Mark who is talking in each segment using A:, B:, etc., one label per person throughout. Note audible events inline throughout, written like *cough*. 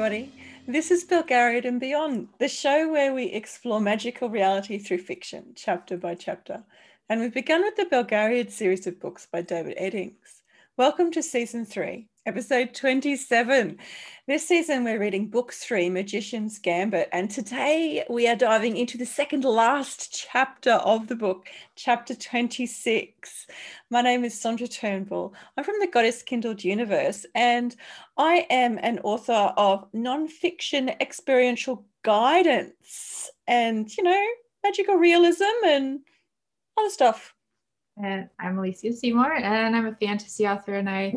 A: everybody. This is Belgariad and Beyond, the show where we explore magical reality through fiction, chapter by chapter. And we've begun with the Belgariad series of books by David Eddings. Welcome to season three, episode 27. This season, we're reading book three, Magician's Gambit. And today we are diving into the second last chapter of the book, chapter 26. My name is Sandra Turnbull. I'm from the Goddess Kindled universe, and I am an author of non-fiction experiential guidance and, you know, magical realism and other stuff.
B: And I'm Alicia Seymour, and I'm a fantasy author, and I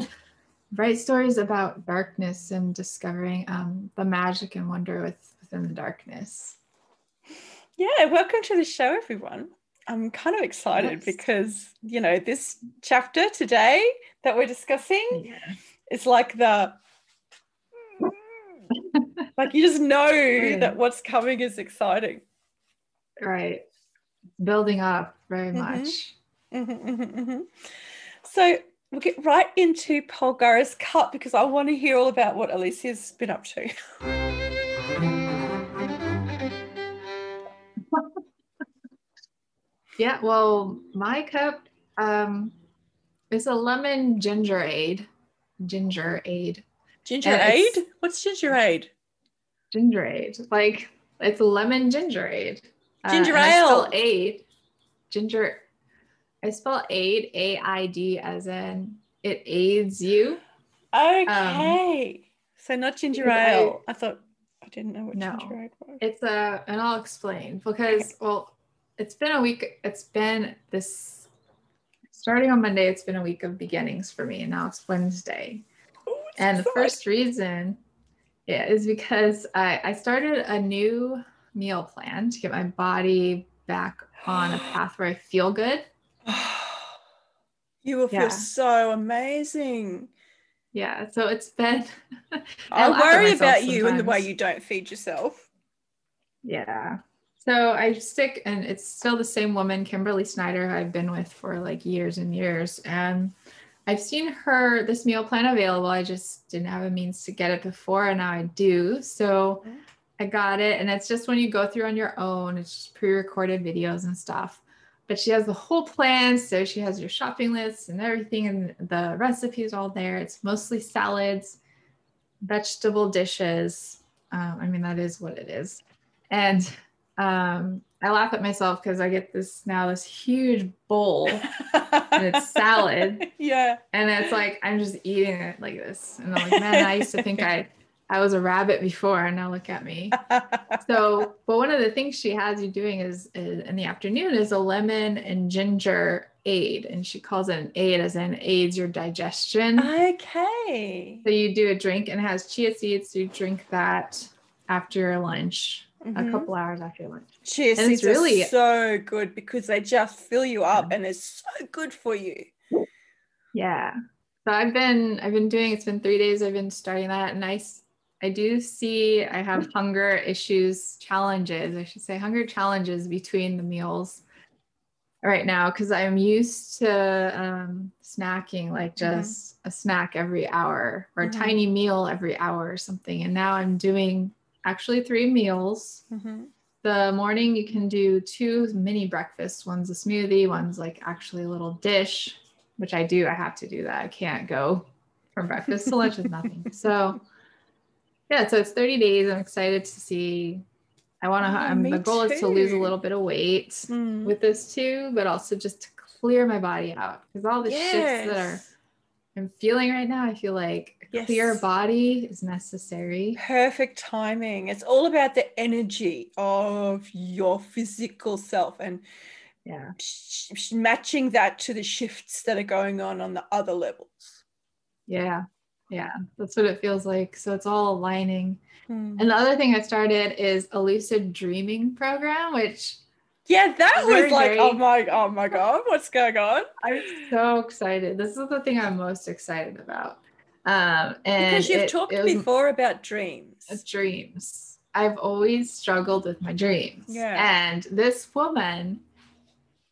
B: write stories about darkness and discovering um, the magic and wonder with, within the darkness.
A: Yeah, welcome to the show, everyone. I'm kind of excited yes. because, you know, this chapter today that we're discussing yeah. is like the, like you just know yeah. that what's coming is exciting.
B: Right. Building up very mm-hmm. much.
A: Mm-hmm, mm-hmm, mm-hmm. So we'll get right into Paul Polgara's Cup because I want to hear all about what Alicia's been up to. *laughs*
B: yeah, well, my cup um, is a lemon ginger aid. Ginger aid.
A: Ginger aid? What's ginger aid?
B: Ginger aid. Like it's lemon ginger aid.
A: Ginger uh, ale.
B: Aid. Ginger I spell aid A I D as in it aids you.
A: Okay. Um, so not ginger ale. I, I, thought I didn't know what no, ginger ale was.
B: It's a and I'll explain because okay. well, it's been a week. It's been this starting on Monday. It's been a week of beginnings for me, and now it's Wednesday. Ooh, it's and the first reason, yeah, is because I I started a new meal plan to get my body back on a *gasps* path where I feel good. *sighs*
A: you will feel so amazing.
B: Yeah. So it's been. *laughs*
A: I, worry about sometimes. you and the way you don't feed yourself.
B: Yeah. So I stick, and it's still the same woman, Kimberly Snyder, who I've been with for like years and years. And I've seen her, this meal plan available. I just didn't have a means to get it before, and now I do. So mm-hmm. I got it. And it's just when you go through on your own, it's just pre recorded videos and stuff but she has the whole plan. So she has your shopping list and everything, and the recipes all there. It's mostly salads, vegetable dishes. Um, I mean, that is what it is. And um, I laugh at myself because I get this now this huge bowl *laughs* and it's salad.
A: Yeah.
B: And it's like I'm just eating it like this. And I'm like, man, I used to think *laughs* I I was a rabbit before, and now look at me. *laughs* so, but one of the things she has you doing is, is, in the afternoon is a lemon and ginger aid, and she calls it an aid as in aids your digestion.
A: Okay.
B: So you do a drink and it has chia seeds. So you drink that after your lunch, mm-hmm. a couple hours after lunch.
A: Chia and seeds it's really so good because they just fill you up, yeah. and it's so good for you.
B: Yeah. So I've been I've been doing it's been three days. I've been starting that, and I I do see I have hunger issues, challenges, I should say, hunger challenges between the meals right now because I'm used to um, snacking, like just mm-hmm. a snack every hour or mm-hmm. a tiny meal every hour or something. And now I'm doing actually three meals. Mm-hmm. The morning, you can do two mini breakfasts one's a smoothie, one's like actually a little dish, which I do. I have to do that. I can't go from breakfast to lunch with nothing. So, yeah, so it's 30 days. I'm excited to see. I want to. Oh, the goal too. is to lose a little bit of weight mm. with this too, but also just to clear my body out because all the yes. shits that are I'm feeling right now, I feel like yes. clear body is necessary.
A: Perfect timing. It's all about the energy of your physical self and
B: yeah,
A: sh- matching that to the shifts that are going on on the other levels.
B: Yeah, yeah, that's what it feels like. So it's all aligning. Hmm. And the other thing I started is a lucid dreaming program, which
A: yeah, that was like, oh my, oh my god, what's going on?
B: I'm so excited. This is the thing I'm most excited about. Um, and
A: because you've it, talked it before about dreams.
B: Dreams. I've always struggled with my dreams.
A: Yeah.
B: And this woman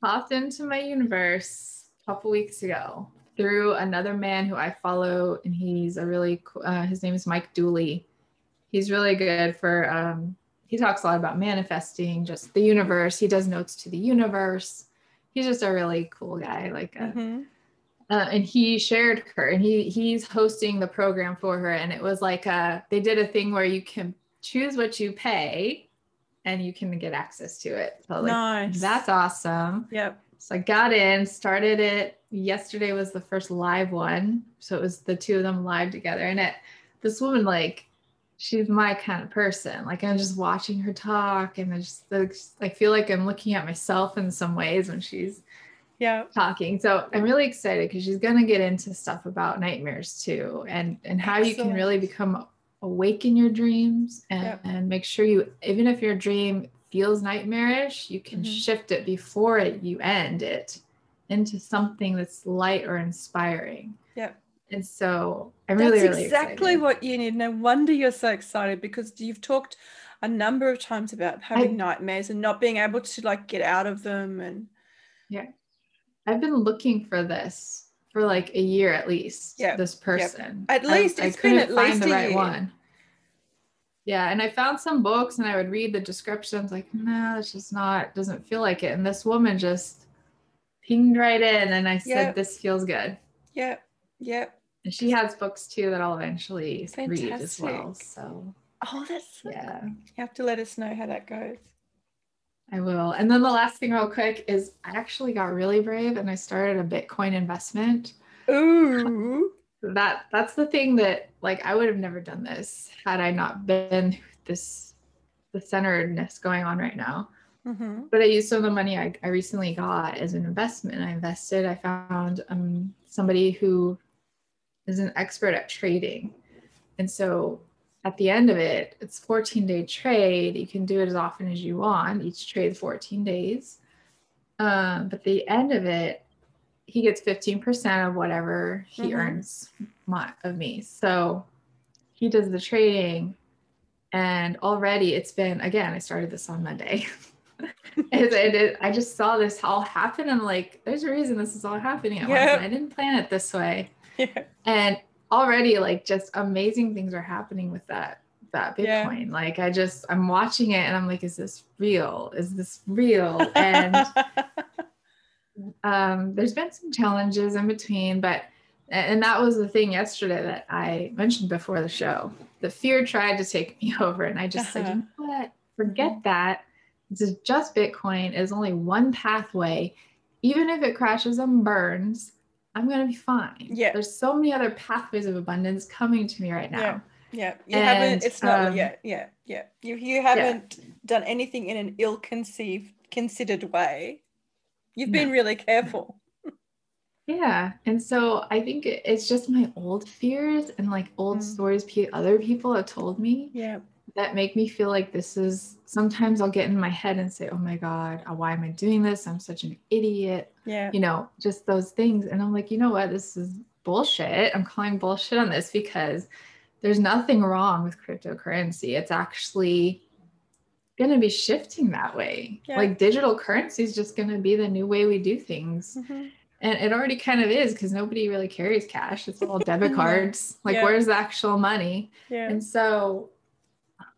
B: popped into my universe a couple weeks ago through another man who I follow, and he's a really uh, his name is Mike Dooley. he's really good for um he talks a lot about manifesting just the universe he does notes to the universe he's just a really cool guy like a,
A: Mhm.
B: uh, and he shared her and he he's hosting the program for her and it was like a they did a thing where you can choose what you pay and you can get access to it so like
A: nice.
B: that's awesome
A: Yep.
B: So i got in started it yesterday was the first live one so it was the two of them live together and it this woman like she's my kind of person like i'm just watching her talk and i just i feel like i'm looking at myself in some ways when she's
A: Yeah.
B: talking. So I'm really excited because she's going to get into stuff about nightmares too, and and how you can really become awake in your dreams and,
A: Yep.
B: and make sure you even if your dream feels nightmarish, you can
A: Mhm.
B: shift it before it, you end it into something that's light or inspiring.
A: Yep.
B: And so I'm really
A: That's
B: really
A: exactly
B: excited.
A: what you need. No wonder you're so excited because you've talked a number of times about having nightmares and not being able to like get out of them and yeah,
B: I've been looking for this for like a year at least.
A: Yeah,
B: This person.
A: At least
B: I
A: it's been
B: couldn't
A: at
B: find
A: least
B: the
A: a
B: right
A: year.
B: one. Yeah, and I found some books and I would read the descriptions like, no, it's just not doesn't feel like it. And this woman just pinged right in and I said,
A: Yep.
B: This feels good.
A: Yep. Yep.
B: And she has books too that I'll eventually read as well. So
A: Oh, that's
B: yeah.
A: You have to let us know how that goes.
B: I will. And then the last thing, real quick, is I actually got really brave and I started a Bitcoin investment.
A: Ooh.
B: That that's the thing that like I would have never done this had I not been this the centeredness going on right now.
A: hmm
B: But I used some of the money I, I recently got as an investment. I invested. I found um, somebody who is an expert at trading, and so at the end of it, it's 14 day trade. You can do it as often as you want. Each trade 14 days. Um, but the end of it, he gets 15% of whatever he
A: Mhm.
B: earns my, of me. So he does the trading. And already it's been, again, I started this on Monday. *laughs* and it, it- I just saw this all happen. I'm like, there's a reason this is all happening at.
A: Yep.
B: And I didn't plan it this way
A: Yeah.
B: and already like just amazing things are happening with that that
A: Yeah.
B: bitcoin like i just i'm watching it and i'm like is this real is this real and *laughs* um there's been some challenges in between but and that was the thing yesterday that i mentioned before the show the fear tried to take me *laughs* over and i just said you know what forget that this is just bitcoin is only one pathway even if it crashes and burns i'm going to be fine
A: Yeah.
B: there's so many other pathways of abundance coming to me right now
A: Yeah. yeah. You
B: And,
A: haven't, it's not,
B: um,
A: yeah. Yeah. Yeah. You, you haven't done anything in an ill conceived, considered way. You've been really careful. *laughs*
B: Yeah. And so I think it's just my old fears and like old
A: Mm.
B: stories pe- other people have told me
A: Yeah.
B: that make me feel like this is sometimes I'll get in my head and say, oh my God, uh, why am I doing this? I'm such an idiot.
A: Yeah.
B: You know, just those things. And I'm like, you know what? This is bullshit. I'm calling bullshit on this because there's nothing wrong with cryptocurrency. It's actually going to be shifting that way.
A: Yeah.
B: Like digital currency is just going to be the new way we do things.
A: Mhm.
B: And it already kind of is because nobody really carries cash. It's all debit *laughs* cards. Like,
A: Yeah.
B: where's the actual money?
A: Yeah.
B: And so,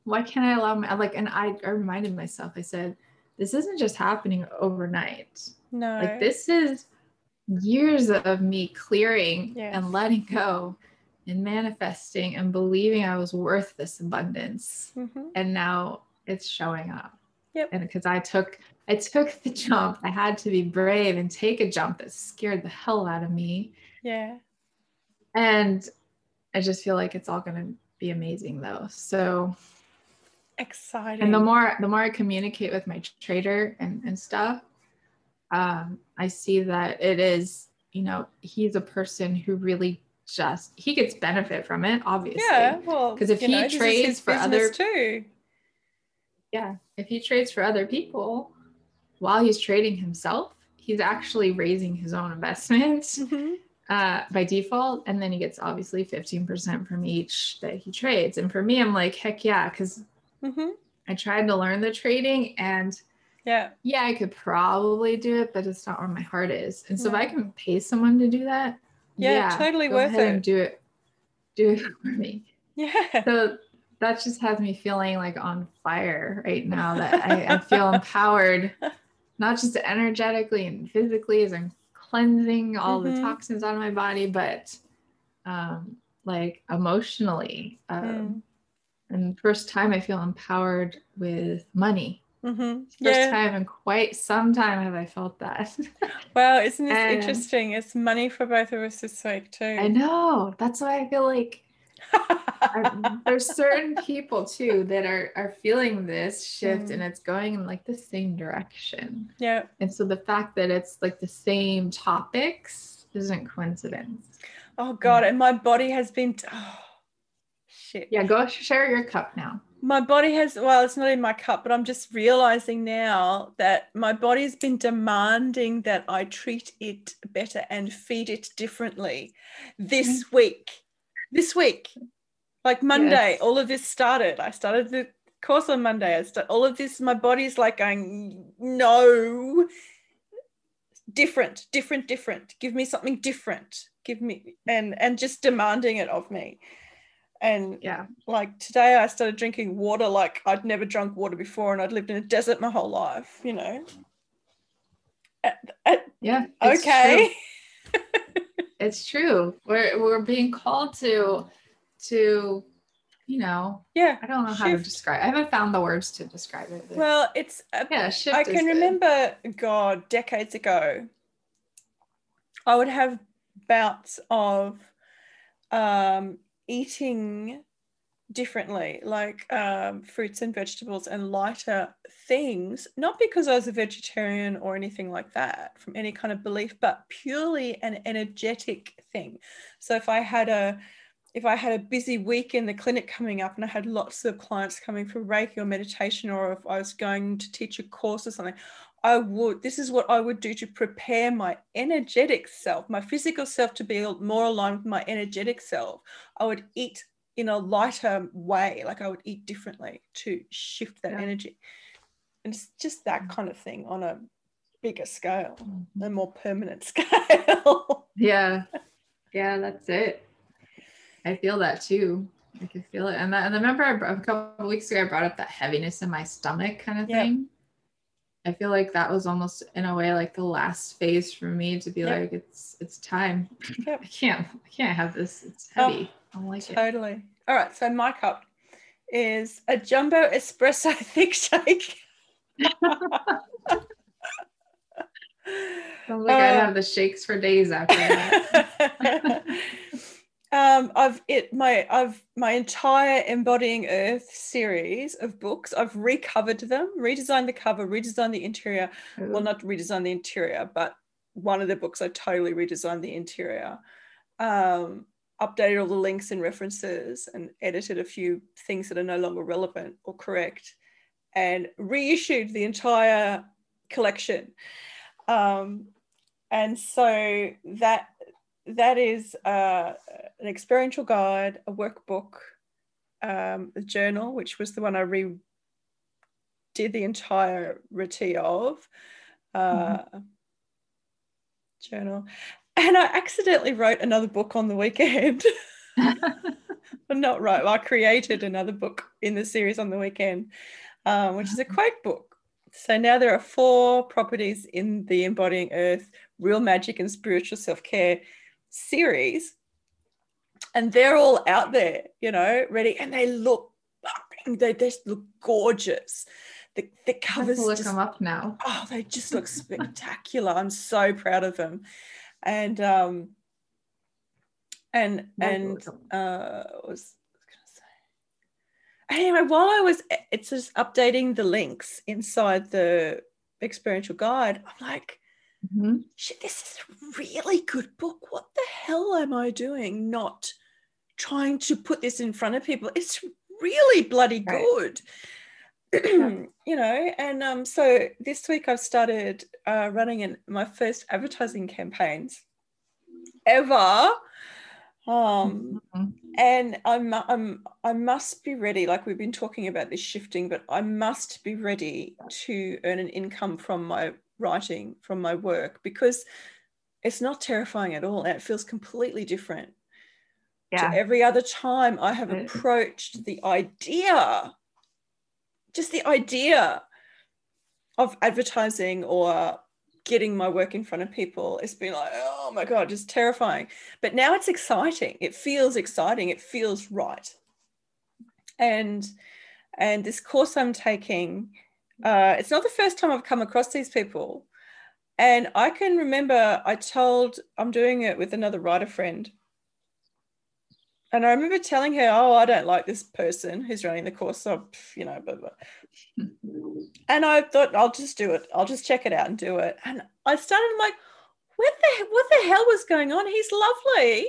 B: why can't I allow my, like, and I, I reminded myself, I said, this isn't just happening overnight.
A: No.
B: Like, this is years of me clearing
A: Yes.
B: and letting go and manifesting and believing I was worth this abundance.
A: Mhm.
B: And now it's showing up.
A: Yep.
B: And because I took, I took the jump, I had to be brave and take a jump that scared the hell out of me.
A: Yeah.
B: And I just feel like it's all going to be amazing though. So,
A: Exciting.
B: and the more, the more I communicate with my trader and, and stuff, um, I see that it is, you know, he's a person who really just, he gets benefit from it, obviously.
A: yeah. Well,
B: 'Cause if he
A: know,
B: trades for other-
A: too.
B: Yeah. If he trades for other people while he's trading himself, he's actually raising his own investments *laughs*
A: Mhm.
B: uh, by default. And then he gets obviously 15% from each that he trades. And for me, I'm like, heck yeah, because
A: Mhm.
B: I tried to learn the trading and
A: Yeah.
B: yeah, I could probably do it, but it's not where my heart is. And so if I can pay someone to do that,
A: Yeah, totally
B: go
A: worth
B: ahead
A: it.
B: and do it. Do it *laughs* for me.
A: Yeah.
B: So that just has me feeling like on fire right now that I, I feel *laughs* empowered, not just energetically and physically as I'm cleansing all mm-hmm. the toxins out of my body, but um, like emotionally. Um, mm. And first time I feel empowered with money. Mm-hmm. First yeah. time in quite some time have I felt that. *laughs*
A: wow, isn't this and interesting? It's money for both of us this week too.
B: I know. That's why I feel like there's certain *laughs* people too that are are feeling this shift mm. and it's going in like the same direction.
A: Yeah.
B: And so the fact that it's like the same topics isn't coincidence.
A: Oh god, and my body has been oh, shit.
B: Yeah, go share your cup now.
A: My body has well, it's not in my cup, but I'm just realizing now that my body's been demanding that I treat it better and feed it differently this mm. week this week, like Monday, yes. all of this started. I started the course on Monday. I start, all of this, my body's like going, no, different, different, different. Give me something different. Give me and and just demanding it of me. And
B: yeah,
A: like today I started drinking water like I'd never drunk water before and I'd lived in a desert my whole life, you know.
B: yeah.
A: Okay. *laughs*
B: it's true. We're we're being called to to you know
A: yeah
B: i don't know how to describe i haven't found the words to describe it
A: well it's a, yeah shift i can remember god decades ago i would have bouts of um eating differently, like um, fruits and vegetables and lighter things, not because I was a vegetarian or anything like that from any kind of belief, but purely an energetic thing. So if I had a if I had a busy week in the clinic coming up and I had lots of clients coming for Reiki or meditation, or if I was going to teach a course or something, I would, this is what I would do to prepare my energetic self, my physical self to be more aligned with my energetic self. I would eat in a lighter way like i would eat differently to shift that yeah. energy and it's just that mm. kind of thing on a bigger scale mm-hmm. a more permanent *laughs* scale
B: yeah yeah that's it i feel that too i can feel it and, that, and I remember a couple weeks ago i brought up that heaviness in my stomach kind of thing I feel like that was almost in a way like the last phase for me to be yep. like it's it's time. Yep. *laughs* I can't I can't have this. It's heavy. I like
A: totally. It. All right. So my cup is a jumbo espresso *laughs* thick shake. *laughs*
B: Sounds like uh, I'd have the shakes for days after that. *laughs*
A: um, I've it my I've my entire embodying Earth series of books. I've recovered them, redesigned the cover, redesigned the interior. Ooh. Well, not redesigned the interior, but one of the books I totally redesigned the interior. Um, updated all the links and references and edited a few things that are no longer relevant or correct and reissued the entire collection um, and so that that is uh, an experiential guide a workbook um, a journal which was the one i redid the entirety of uh, mm-hmm. journal and I accidentally wrote another book on the weekend. *laughs* well, not right. Well, I created another book in the series on the weekend, um, which is a quote book. So now there are four properties in the Embodying Earth Real Magic and Spiritual Self Care series. And they're all out there, you know, ready. And they look, they just look gorgeous. The, the covers
B: look just, them up now.
A: Oh, they just look spectacular. I'm so proud of them and um and and uh was gonna say? Anyway while i was it's just updating the links inside the experiential guide i'm like mm-hmm. shit this is a really good book. What the hell am i doing? Not trying to put this in front of people. It's really bloody good *clears throat* you know and um, so this week i've started uh, running in my first advertising campaigns ever um mm-hmm. and I'm, I'm i must be ready like we've been talking about this shifting but i must be ready to earn an income from my writing from my work because it's not terrifying at all and it feels completely different
B: Yeah.
A: to every other time I have approached the idea, just the idea of advertising or getting my work in front of people, it's been like, oh my God, just terrifying. But now it's exciting. It feels exciting. It feels right. And and this course I'm taking, uh, it's not the first time I've come across these people. And I can remember I told, I'm doing it with another writer friend. And I remember telling her, Oh, I don't like this person who's running the course. So, you know, blah, blah. And I thought, I'll just do it. I'll just check it out and do it. And I started like, what the, what the hell was going on? He's lovely.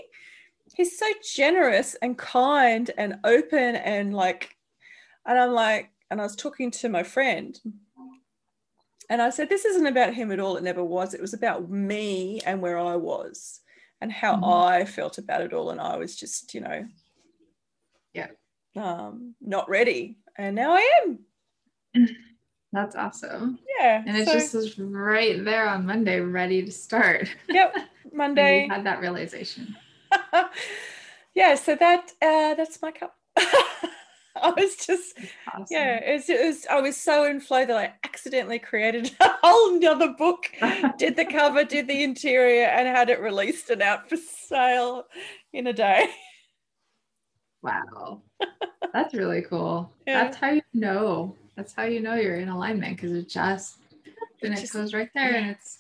A: He's so generous and kind and open and like, and I'm like, and I was talking to my friend and I said, This isn't about him at all. It never was. It was about me and where I was and how
B: Mhm.
A: I felt about it all. And I was just, you know,
B: Yeah.
A: um, not ready. And now I am. *laughs*
B: That's awesome.
A: Yeah.
B: And it
A: so,
B: just was right there on Monday, ready to start.
A: yep, *laughs* Monday.
B: had that realization. *laughs*
A: yeah, so that uh, that's my cup. *laughs* I was just
B: Awesome.
A: yeah, it was, it was I was so in flow that I accidentally created *laughs* a whole nother book *laughs* did the cover, did the interior, and had it released and out for sale in a day.
B: Wow. That's really cool.
A: Yeah.
B: That's how you know. That's how you know you're in alignment because it just and it
A: just-
B: goes right there and it's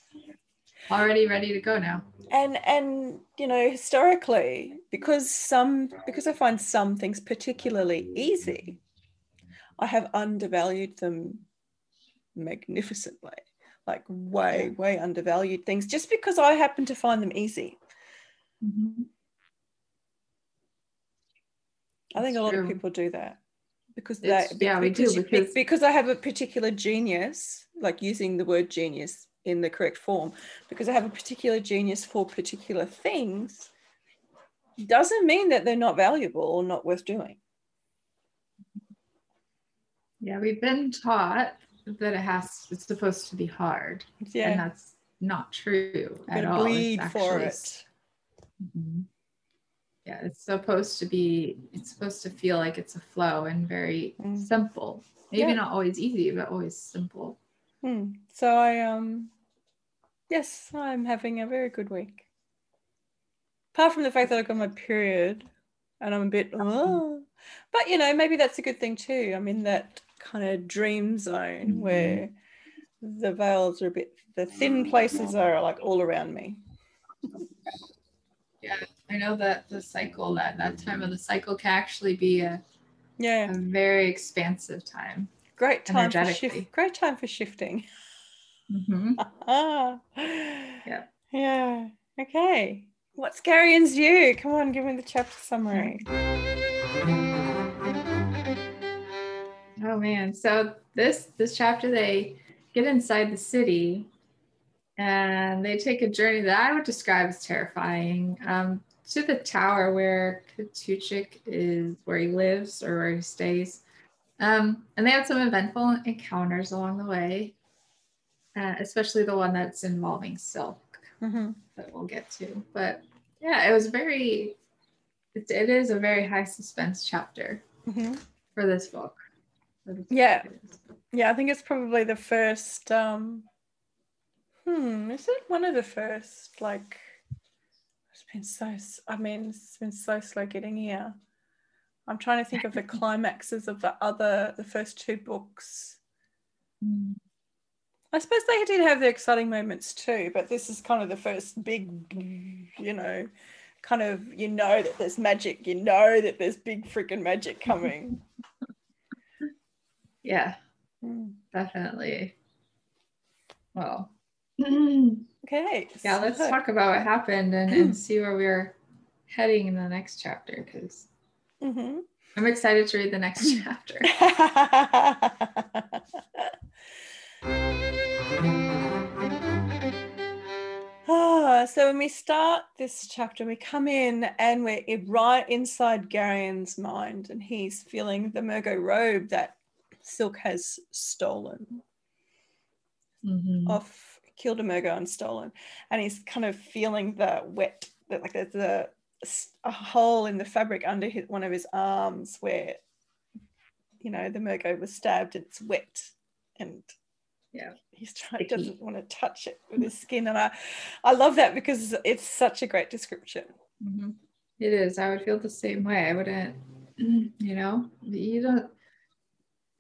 B: already ready to go now.
A: And and you know, historically, because some because I find some things particularly easy, I have undervalued them magnificently. Like way, way undervalued things just because I happen to find them easy. I think
B: That's
A: a lot of people do that because they
B: It's- yeah, we do,
A: because,
B: because-
A: because I have a particular genius, like using the word genius in the correct form, because I have a particular genius for particular things, doesn't mean that they're not valuable or not worth doing.
B: Yeah, we've been taught that it has it's supposed to be hard. And that's not true at all. It's
A: bleed for it.
B: Mhm. Yeah, it's supposed to be, it's supposed to feel like it's a flow and very
A: Mm.
B: simple. Maybe
A: Yeah.
B: not always easy, but always simple.
A: Hmm. So I um, yes, I'm having a very good week. Apart from the fact that I've got my period, and I'm a bit, oh, but you know, maybe that's a good thing too. I'm in that kind of dream zone
B: Mhm.
A: where the veils are a bit, the thin places are like all around me. *laughs*
B: Yeah, I know that the cycle, that that time of the cycle can actually be a,
A: Yeah,
B: a very expansive time.
A: great time for
B: Energetically.
A: shift. Great time for shifting. *laughs*
B: Mhm.
A: Ah, *laughs*
B: Yeah.
A: Yeah. Okay. What's Garion's you? Come on, give me the chapter summary.
B: Oh man. So this this chapter they get inside the city and they take a journey that I would describe as terrifying um, to the tower where Ctuchik is where he lives or where he stays. Um, and they have some eventful encounters along the way, uh, especially the one that's involving Silk
A: Mhm.
B: that we'll get to. But yeah, it was very, it, it is a very high suspense chapter
A: Mhm.
B: for this book.
A: Yeah. Yeah, I think it's probably the first. Um, hmm, is it one of the first? Like, it's been so. I mean, it's been so slow getting here. I'm trying to think of the *laughs* climaxes of the other, the first two books. I suppose they did have their exciting moments too, but this is kind of the first big, you know, kind of you know that there's magic, you know that there's big freaking magic coming. *laughs*
B: Yeah,
A: Hmm.
B: definitely. Well,
A: Okay.
B: yeah, let's
A: so-
B: talk about what happened and, and *clears throat* see where we're heading in the next chapter because
A: Mhm.
B: I'm excited to read the next *laughs* chapter. *laughs*
A: Ah, so when we start this chapter, we come in and we're right inside Garion's mind, and he's feeling the Murgo robe that Silk has stolen
B: Mhm.
A: off, killed a Murgo and stolen, and he's kind of feeling the wet, the, like there's the a hole in the fabric under his, one of his arms where you know the Murgo was stabbed and it's wet and
B: yeah
A: he's trying doesn't want to touch it with his skin and I I love that because it's such a great description
B: mm-hmm. it is I would feel the same way I wouldn't you know you don't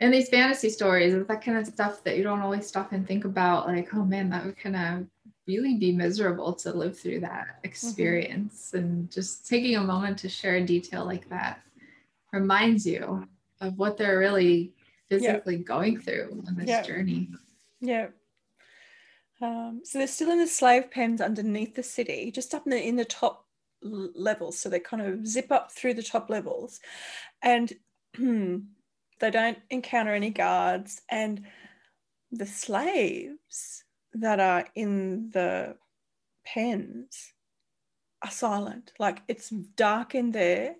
B: in these fantasy stories and that kind of stuff that you don't always stop and think about like oh man that would kind of really be miserable to live through that mm-hmm. experience mm-hmm. and just taking a moment to share a detail like that reminds you of what they're really physically yeah. going through on this
A: yeah.
B: journey
A: yeah um, so they're still in the slave pens underneath the city just up in the, in the top levels so they kind of zip up through the top levels and *clears throat* they don't encounter any guards and the slaves that are in the pens are silent. Like it's dark in there.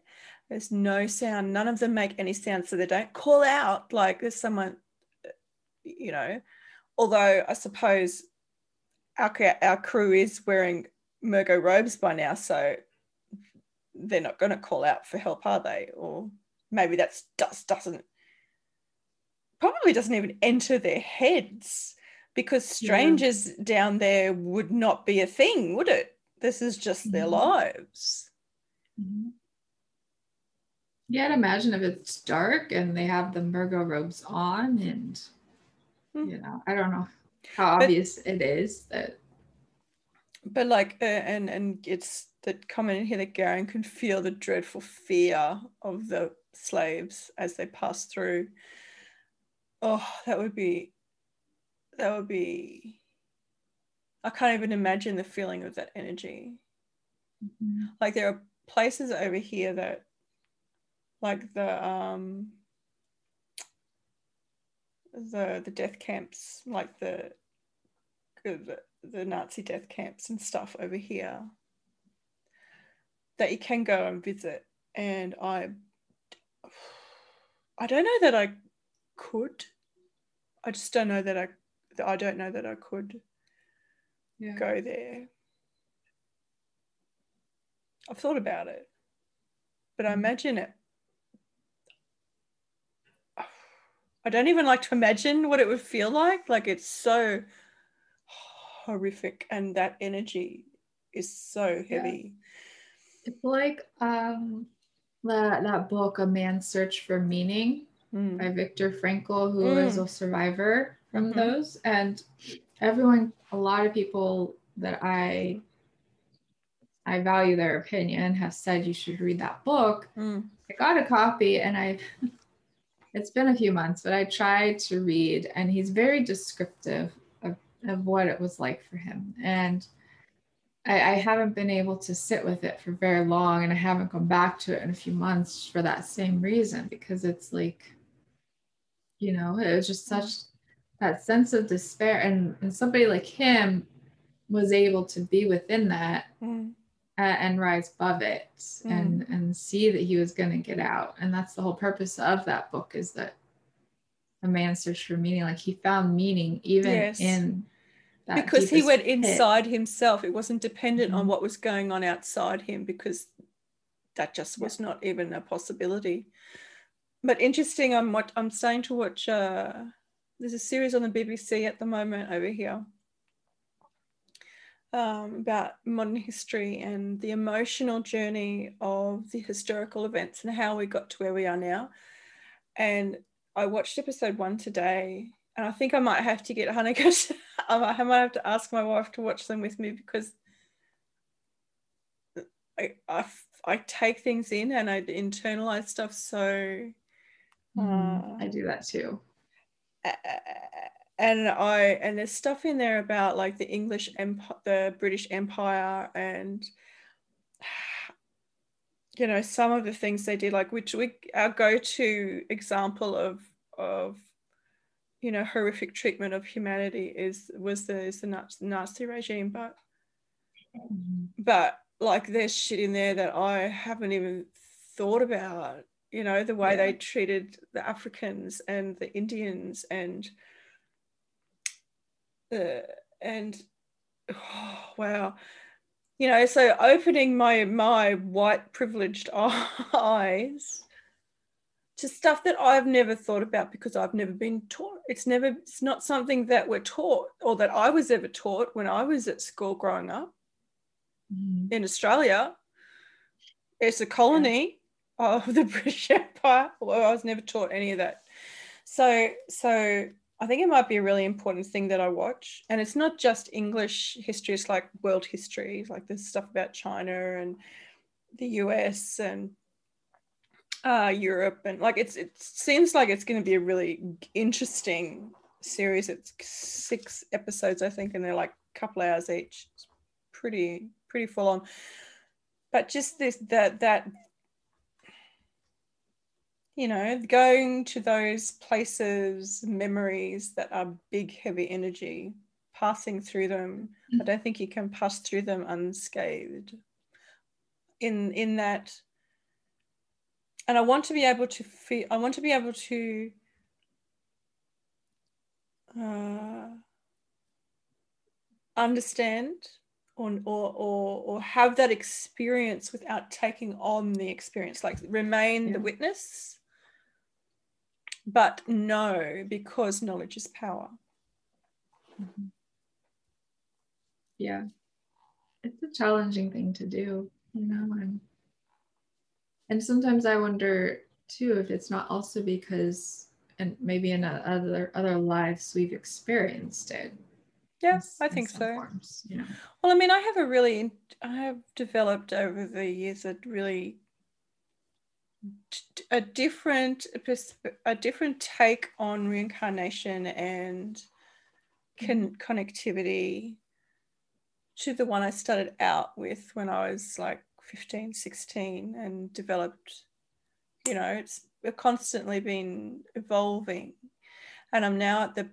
A: There's no sound. None of them make any sound. So they don't call out like there's someone, you know. Although I suppose our, our crew is wearing Murgo robes by now. So they're not going to call out for help, are they? Or maybe that's just doesn't probably doesn't even enter their heads because strangers yeah. down there would not be a thing, would it? This is just mm-hmm. their lives.
B: Mm-hmm. Yeah, I'd imagine if it's dark and they have the Murgo robes on, and mm. you know, I don't know how but, obvious it is that.
A: But like, uh, and and it's that comment in here that Garion can feel the dreadful fear of the slaves as they pass through. Oh, that would be that would be I can't even imagine the feeling of that energy. Mm-hmm. Like there are places over here that like the um the the death camps, like the the, the Nazi death camps and stuff over here that you can go and visit and I I don't know that I could. I just don't know that I I don't know that I could yeah. go there. I've thought about it, but I mm-hmm. imagine it. I don't even like to imagine what it would feel like. Like it's so horrific, and that energy is so heavy.
B: Yeah. It's like um, that that book, A Man's Search for Meaning, mm. by Viktor Frankl, who mm. is a survivor from mm-hmm. those. And everyone, a lot of people that I I value their opinion have said you should read that book. Mm. I got a copy and I it's been a few months, but I tried to read and he's very descriptive of, of what it was like for him. And I, I haven't been able to sit with it for very long and I haven't gone back to it in a few months for that same reason because it's like, you know, it was just such that sense of despair and, and somebody like him was able to be within that mm. Uh, and rise above it mm. and and see that he was going to get out and that's the whole purpose of that book is that a man searched for meaning like he found meaning even yes. in
A: because he went inside pit. himself it wasn't dependent mm-hmm. on what was going on outside him because that just was yeah. not even a possibility but interesting i'm what i'm starting to watch uh there's a series on the BBC at the moment over here um, about modern history and the emotional journey of the historical events and how we got to where we are now. And I watched episode one today, and I think I might have to get Hanukkah. *laughs* I might have to ask my wife to watch them with me because I, I, I take things in and I internalize stuff so.
B: Mm, I do that too
A: and I and there's stuff in there about like the English empire, the British Empire, and *sighs* you know some of the things they did, like which we our go-to example of of you know horrific treatment of humanity is was the is the Nazi regime, but but like there's shit in there that I haven't even thought about you know the way yeah. they treated the africans and the indians and uh, and oh, *sighs* wow you know, so opening my my white privileged *laughs* eyes to stuff that I've never thought about because I've never been taught. It's never, it's not something that we're taught or that I was ever taught when I was at school growing up mm. in Australia. It's a colony yeah. of the *laughs* British Empire. Well, I was never taught any of that. So, so I think it might be a really important thing that I watch. And it's not just English history, it's like world history, like there's stuff about China and the US and uh, Europe, and like it's it seems like it's going to be a really interesting series. It's six episodes, I think, and they're like a couple hours each. It's pretty pretty full on. But just this that that you know going to those places memories that are big heavy energy passing through them mm-hmm. i don't think you can pass through them unscathed in in that and I want to be able to feel, I want to be able to uh, understand or, or, or, or have that experience without taking on the experience, like remain yeah. the witness, but know because knowledge is power.
B: Mm-hmm. Yeah. It's a challenging thing to do, you know, and and sometimes I wonder too if it's not also because, and maybe in other other lives we've experienced it.
A: Yeah, in, I think so. Forms, you know? Well, I mean, I have a really, I have developed over the years a really a different a different take on reincarnation and con- mm-hmm. connectivity to the one I started out with when I was like 15, 16 and developed, you know, it's constantly been evolving. And I'm now at the,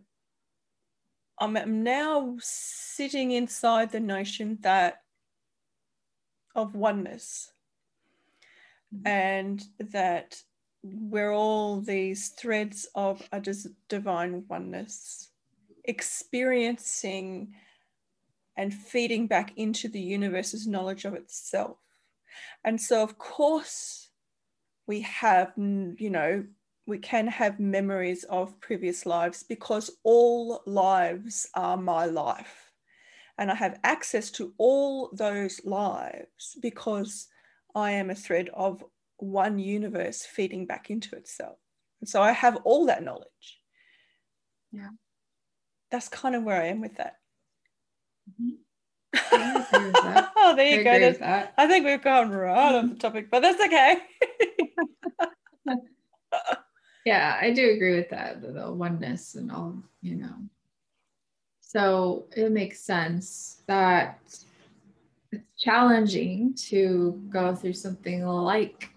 A: I'm now sitting inside the notion that of oneness. Mm-hmm. and that we're all these threads of a divine oneness experiencing and feeding back into the universe's knowledge of itself and so, of course, we have, you know, we can have memories of previous lives because all lives are my life. And I have access to all those lives because I am a thread of one universe feeding back into itself. And so I have all that knowledge.
B: Yeah.
A: That's kind of where I am with that.
B: Mm-hmm. *laughs* oh,
A: there you I go. I think we've gone right off the topic, but that's okay. *laughs*
B: yeah, I do agree with that. The, the oneness and all, you know. So it makes sense that challenging to go through something like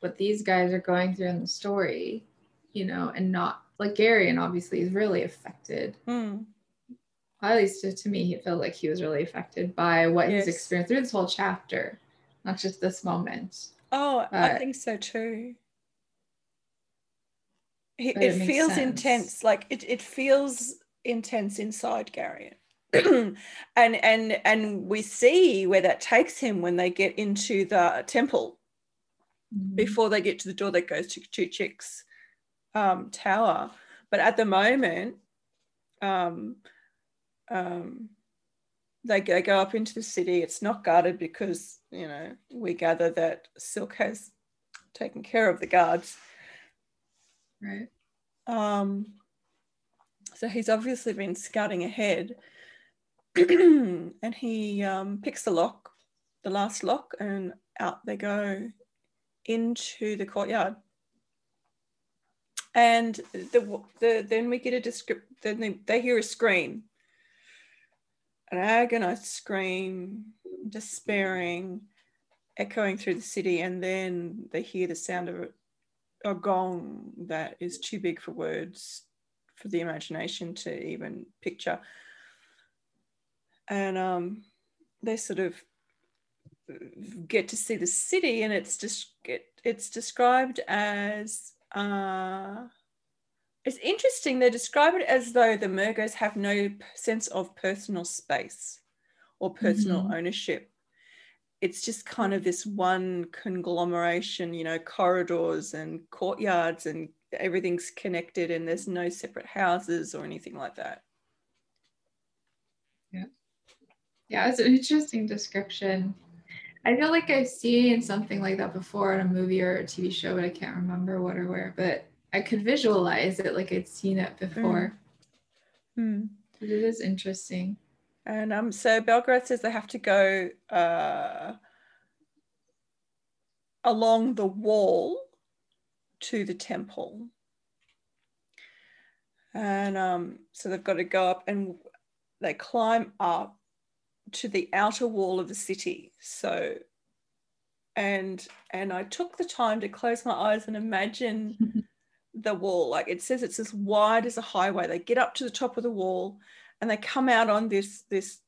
B: what these guys are going through in the story, you know, and not like Gary, and obviously is really affected.
A: Mm
B: at least to, to me, he felt like he was really affected by what yes. he's experienced through this whole chapter, not just this moment.
A: Oh, but, I think so too. It, it, feels sense. intense, like it, it feels intense inside Gary. *clears throat* and and and we see where that takes him when they get into the temple mm-hmm. before they get to the door that goes to Ctuchik's um, tower. But at the moment, um, um, they, they go up into the city. It's not guarded because, you know, we gather that Silk has taken care of the guards.
B: Right.
A: Um, so he's obviously been scouting ahead. *clears throat* and he um, picks the lock, the last lock, and out they go into the courtyard. And the, the then we get a description. Then they, they hear a scream an agonized scream, despairing, echoing through the city, and then they hear the sound of a, a gong that is too big for words, for the imagination to even picture. And um, they sort of get to see the city, and it's just it, it's described as uh, it's interesting. They describe it as though the Murgos have no sense of personal space or personal mm-hmm. ownership. it's just kind of this one conglomeration, you know, corridors and courtyards and everything's connected and there's no separate houses or anything like that.
B: Yeah. Yeah, it's an interesting description. I feel like I've seen something like that before in a movie or a TV show, but I can't remember what or where. But I could visualize it like I'd seen it before.
A: Mm.
B: It is interesting.
A: And um, so Belgarath says they have to go uh, along the wall to the temple. And um, so they've got to go up and they climb up to the outer wall of the city. So, and and I took the time to close my eyes and imagine *laughs* the wall. Like it says, it's as wide as a highway. They get up to the top of the wall, and they come out on this this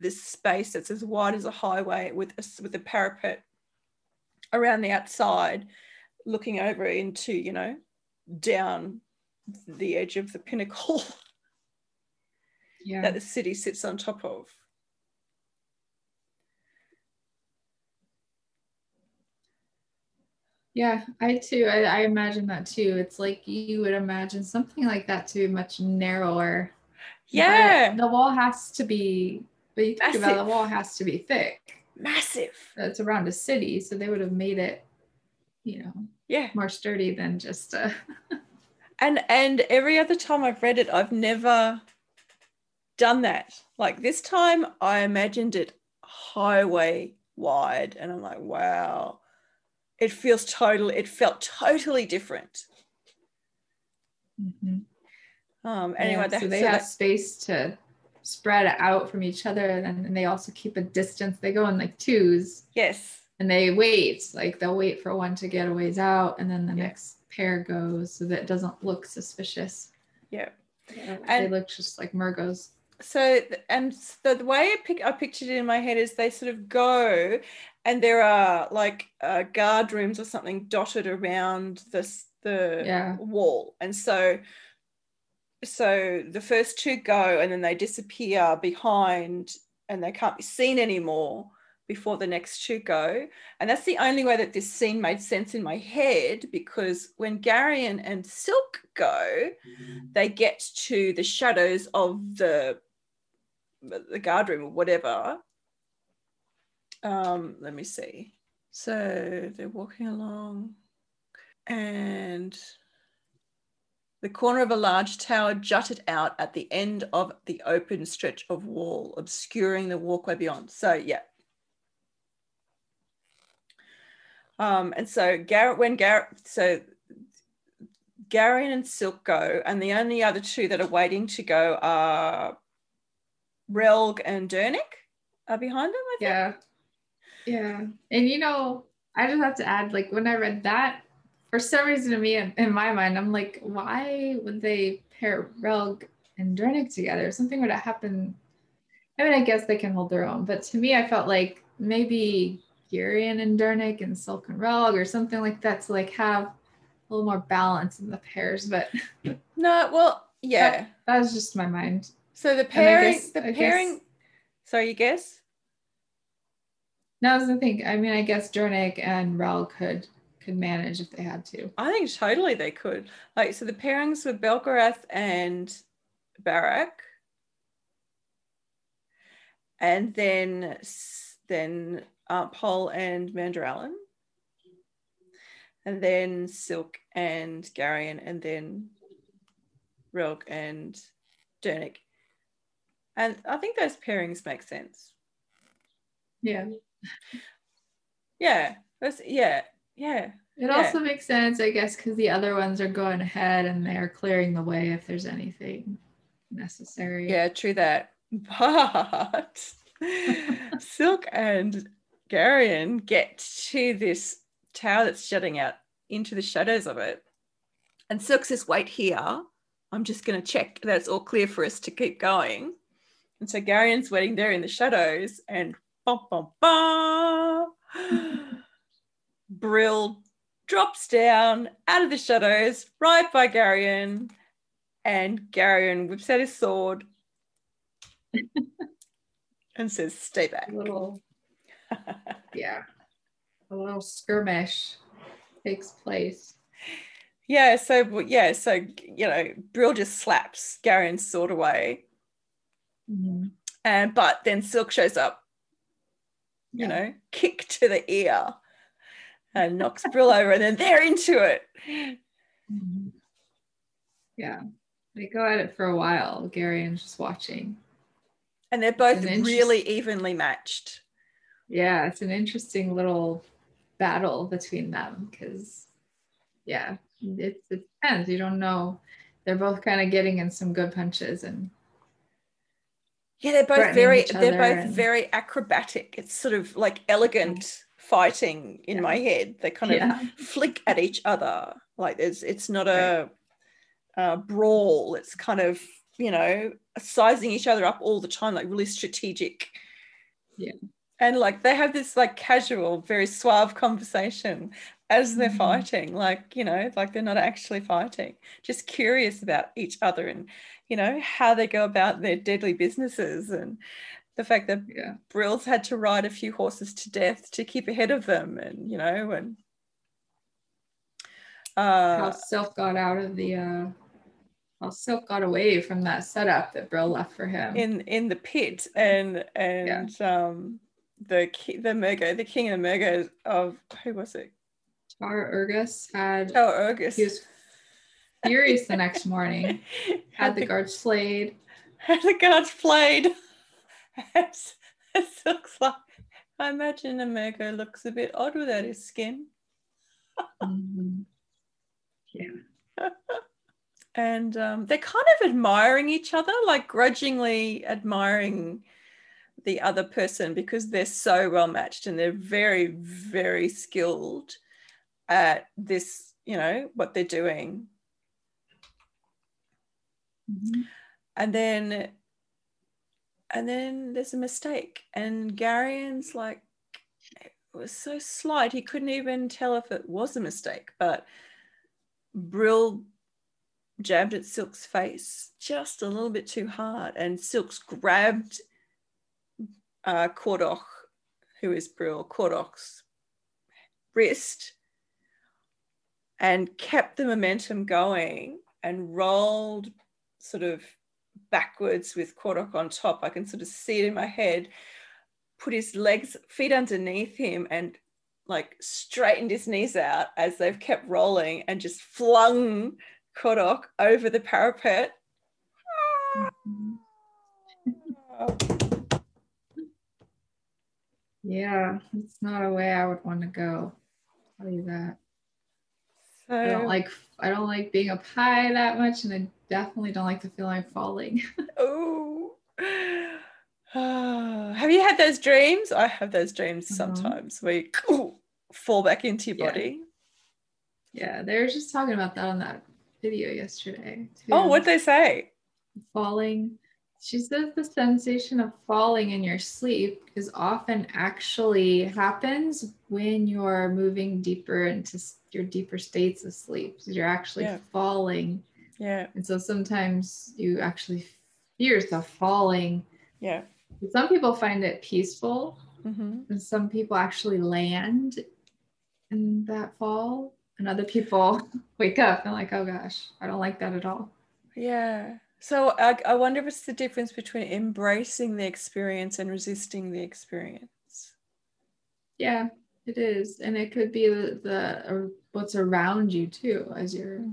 A: this space that's as wide as a highway with a, with a parapet around the outside, looking over into you know down the edge of the pinnacle. *laughs*
B: yeah.
A: that the city sits on top of.
B: Yeah, I too. I, I, imagine that too. It's like you would imagine something like that to be much narrower.
A: Yeah.
B: The wall has to be, but you think
A: Massive.
B: about it, the wall has to be thick.
A: Massive.
B: It's around a city, so they would have made it, you know,
A: Yeah.
B: more sturdy than just a. *laughs*
A: And and every other time I've read it, I've never done that. Like this time I imagined it highway wide and I'm like, wow. It feels total, it felt totally different.
B: Mhm.
A: Um anyway,
B: Yeah,
A: they,
B: so they
A: so
B: have
A: they-
B: space to spread out from each other, and, and they also keep a distance. They go in like twos.
A: yes.
B: and they wait like they'll wait for one to get a ways out and then the
A: Yeah.
B: next pair goes so that it doesn't look suspicious
A: Yeah.
B: they
A: And-
B: look just like murgos
A: so and the, the way I, pic- I pictured it in my head is they sort of go and there are like uh, guard rooms or something dotted around this the
B: Yeah.
A: wall. And so so the first two go and then they disappear behind and they can't be seen anymore before the next two go. And that's the only way that this scene made sense in my head because when Garion and Silk go they get to the shadows of the the guard room or whatever. Um, let me see. So they're walking along, and the corner of a large tower jutted out at the end of the open stretch of wall, obscuring the walkway beyond. So yeah. Um, and so Garrett, when Garrett, so Garion and Silk go, and the only other two that are waiting to go are Relg and Durnik are behind them, I think.
B: yeah. Yeah. And you know i just have to add like when i read that for some reason to me in, my mind i'm like why would they pair relg and Durnik together? Something would have happened i mean i guess they can hold their own. But to me i felt like maybe Garion and Durnik and Silk and Relg or something like that to like have a little more balance in the pairs but
A: No, well, yeah.
B: that was just my mind
A: So the pairing,
B: guess-
A: the
B: I guess-
A: pairing. Sorry, you guess?
B: No, I was the thing. I mean, I guess Jornik and Rel could could manage if they had to.
A: I think totally they could. Like, so the pairings were Belgarath and Barak, and then s- then uh, Aunt Pol and Mandorallen, and then Silk and Garion, and then Relg and Durnik. And I think those pairings make sense.
B: Yeah.
A: Yeah, that's yeah, yeah.
B: It
A: Yeah.
B: also makes sense, I guess, because the other ones are going ahead and they're clearing the way if there's anything necessary.
A: Yeah, true that. But *laughs* Silk and Garion get to this tower that's jutting out into the shadows of it. And Silk says, wait here. I'm just going to check that it's all clear for us to keep going. And so Garion's waiting there in the shadows and bum, bum, bum. Brill drops down out of the shadows right by Garion. And Garion whips out his sword *laughs* and says, "Stay back."
B: A little, yeah, a little skirmish takes place.
A: Yeah, so yeah, so you know, Brill just slaps Garion's sword away,
B: Mm-hmm.
A: and but then Silk shows up, you
B: Yeah.
A: know, kick to the ear, and knocks Brill over, and then they're into it.
B: Mhm. Yeah, they go at it for a while. Garion's just watching.
A: And they're both
B: An interest-
A: really evenly matched.
B: Yeah, it's an interesting little battle between them because, yeah, it, it depends. You don't know. They're both kind of getting in some good punches, and
A: Yeah, they're both very they're both
B: and-
A: very acrobatic. It's sort of like elegant fighting in
B: Yeah.
A: my head. They kind of
B: yeah,
A: flick at each other. Like there's it's not a, a brawl. It's kind of, you know, sizing each other up all the time, like really strategic.
B: Yeah.
A: And like they have this like casual, very suave conversation as they're
B: Mhm.
A: fighting. Like, you know, like they're not actually fighting, just curious about each other and, you know, how they go about their deadly businesses and the fact that
B: yeah,
A: Brill's had to ride a few horses to death to keep ahead of them, and you know, and
B: how
A: uh,
B: Silk got out of the, uh, how Silk got away from that setup that Brill left for him.
A: in in the pit, and and um, the the Murgo, the king of the Murgo of who was it?
B: Taur Urgas had
A: Oh, Urgas.
B: he was furious the next morning. *laughs* Had the guards flayed.
A: had the guards played. As, as looks like I imagine a Murgo looks a bit odd without his skin.
B: Mhm. Yeah. *laughs*
A: and um, they're kind of admiring each other, like grudgingly admiring the other person because they're so well matched and they're very, very skilled at this, you know, what they're doing.
B: Mhm.
A: And then, and then there's a mistake, and Garion's like, it was so slight he couldn't even tell if it was a mistake, but Brill jabbed at Silk's face just a little bit too hard, and Silk's grabbed uh, Kordoch, who is Brill, Kordoch's wrist, and kept the momentum going and rolled sort of backwards with Kordoch on top. I can sort of see it in my head. Put his legs, feet underneath him, and like straightened his knees out as they've kept rolling and just flung Kordoch over the parapet. *laughs*
B: Yeah, it's not a way I would want to go. I'll tell you that. I don't like I don't like being up high that much, and I definitely don't like to feel I'm falling. *laughs*
A: oh. *sighs* have you had those dreams? I have those dreams
B: Mhm.
A: sometimes where you *clears throat* ooh, fall back into your
B: Yeah.
A: body.
B: yeah, they were just talking about that on that video yesterday. Too.
A: Oh, what'd they say?
B: falling. She says the sensation of falling in your sleep is often actually happens when you're moving deeper into your deeper states of sleep. So you're actually
A: Yeah.
B: falling.
A: Yeah,
B: And so sometimes you actually fear yourself falling.
A: yeah.
B: Some people find it peaceful,
A: hmm
B: and some people actually land in that fall. And other people *laughs* wake up and like, oh gosh, I don't like that at all.
A: Yeah. So I, I wonder if it's the difference between embracing the experience and resisting the experience.
B: Yeah, it is, and it could be the, the what's around you too as you're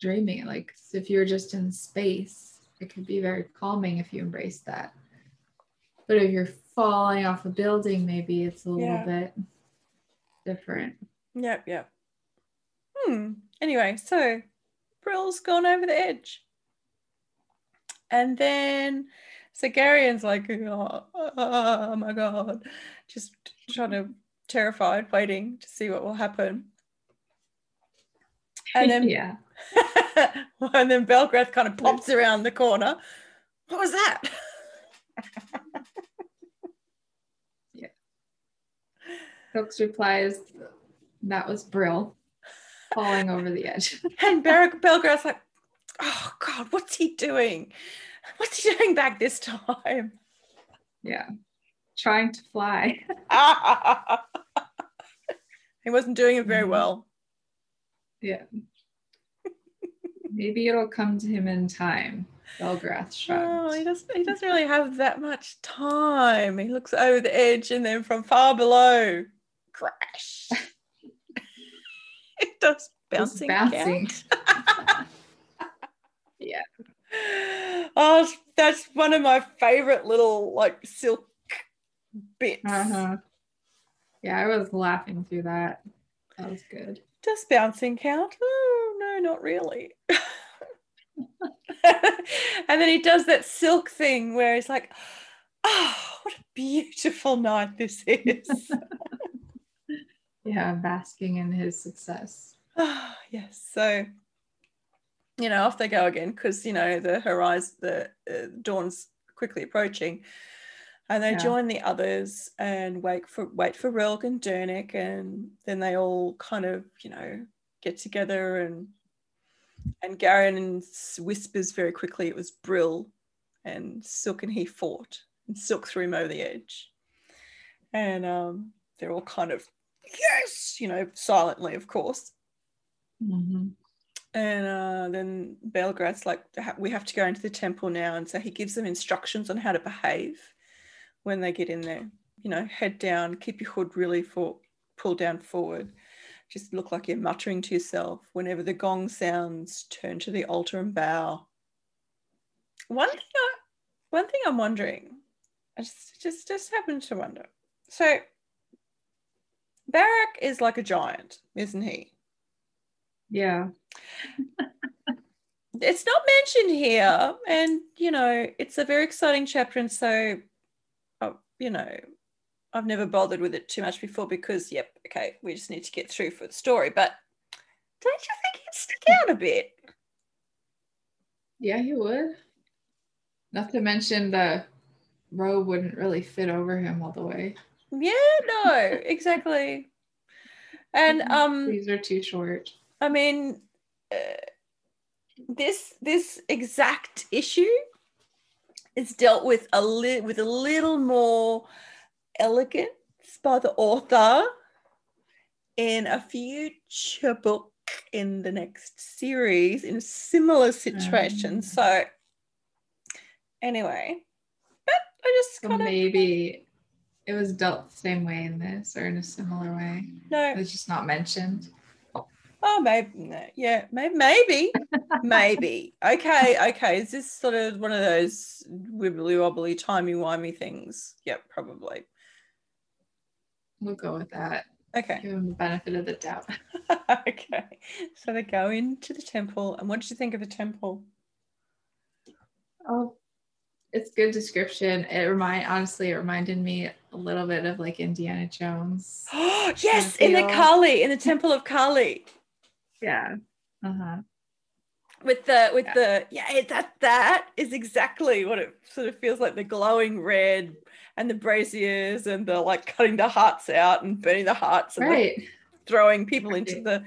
B: dreaming. Like if you're just in space, it could be very calming if you embrace that. But if you're falling off a building, maybe it's a little
A: Yeah.
B: bit different.
A: Yep, yep. Hmm. Anyway, so Brill's gone over the edge. And then so Garion's like, oh, oh my god, just trying to terrified, waiting to see what will happen. And then *laughs*
B: yeah, *laughs*
A: and then Belgarath kind of pops around the corner. What was that? *laughs* Yeah.
B: Cooks replies, "That was Brill falling over the edge."
A: And Ber- Belgarath's like, oh God, what's he doing? What's he doing back this time?
B: Yeah. Trying to fly.
A: he wasn't doing it very
B: Mhm.
A: well.
B: Yeah. Maybe it'll come to him in time. Belgarath *laughs*
A: Oh, he doesn't he doesn't really have that much time. He looks over the edge and then from far below, crash. *laughs* it does bouncing.
B: bouncing. *laughs* Yeah.
A: Oh, that's one of my favorite little like silk bits.
B: Uh-huh. Yeah, I was laughing through that. That was good.
A: Does bouncing count? Oh, no, not really. *laughs* and then he does that silk thing where he's like, oh, what a beautiful night this is. *laughs*
B: Yeah, basking in his success.
A: Ah, *sighs* yes. So, you know, off they go again because, you know, the horizon, the uh, dawn's quickly approaching. And they
B: Yeah.
A: join the others and wait for wait for Relg and Durnik, and then they all kind of, you know, get together and and Garion whispers very quickly it was Brill, and Silk and he fought, and Silk threw him over the edge, and um, they're all kind of yes, you know, silently, of course.
B: Mhm.
A: And uh, then Belgarath's like, we have to go into the temple now. And so he gives them instructions on how to behave when they get in there. You know, head down, keep your hood really for pull down forward. Just look like you're muttering to yourself. Whenever the gong sounds, turn to the altar and bow. One thing, I, one thing I'm wondering, I just just just happened to wonder. So Barak is like a giant, isn't he?
B: Yeah. *laughs*
A: it's not mentioned here and you know it's a very exciting chapter and so you know i've never bothered with it too much before because yep okay we just need to get through for the story but don't you think he'd stick out a bit
B: Yeah, he would. Not to mention the robe wouldn't really fit over him all the way.
A: yeah no *laughs* exactly and um
B: These are too short.
A: I mean, uh, this this exact issue is dealt with a li- with a little more elegance by the author in a future book in the next series in a similar situation.
B: Um.
A: So, anyway, but I just
B: So
A: kind of
B: maybe it was dealt the same way in this or in a similar way.
A: no.
B: It's just not mentioned.
A: Oh, maybe. no, Yeah, maybe. Maybe. maybe. Okay. Okay. Is this sort of one of those wibbly wobbly, timey wimey things? Yep, probably.
B: We'll go with that.
A: Okay.
B: Give him the benefit of the doubt. *laughs*
A: okay. So they go into the temple. And what did you think of the temple?
B: Oh, it's good description. It remind honestly, it reminded me a little bit of like Indiana Jones.
A: Oh, *gasps* yes, in the Kali, in the temple of Kali.
B: Yeah. Uh-huh.
A: With the with
B: Yeah.
A: the yeah, that that is exactly what it sort of feels like the glowing red and the braziers and the like cutting the hearts out and burning the hearts and the throwing people into the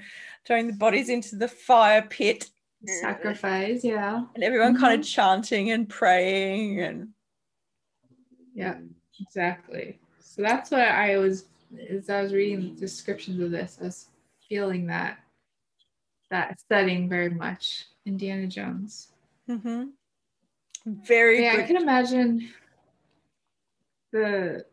A: throwing the bodies into the fire pit
B: Sacrifice, yeah.
A: and everyone kind
B: Mm-hmm.
A: of chanting and praying and
B: Yeah, exactly. So that's what I was as I was reading the descriptions of this, I was feeling that that setting very much Indiana Jones.
A: Mhm. very
B: Yeah, I can imagine the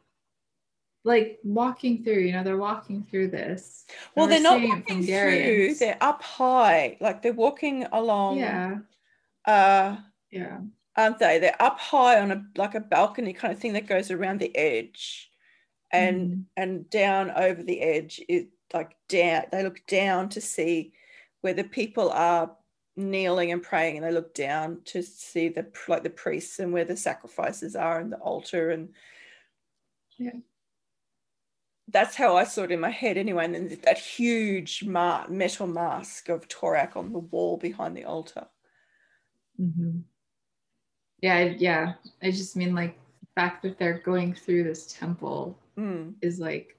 B: like walking through, you know, they're walking through this.
A: well they're not walking through they're up high like they're walking along
B: Yeah,
A: uh
B: yeah.
A: aren't they they're up high on a like a balcony kind of thing that goes around the edge and
B: Mhm.
A: and down over the edge it like down they look down to see where the people are kneeling and praying and they look down to see the like the priests and where the sacrifices are and the altar and
B: Yeah.
A: that's how I saw it in my head anyway and then that huge ma- metal mask of Torak on the wall behind the altar
B: Mhm. Yeah, yeah. I just mean like the fact that they're going through this temple
A: Mm.
B: is like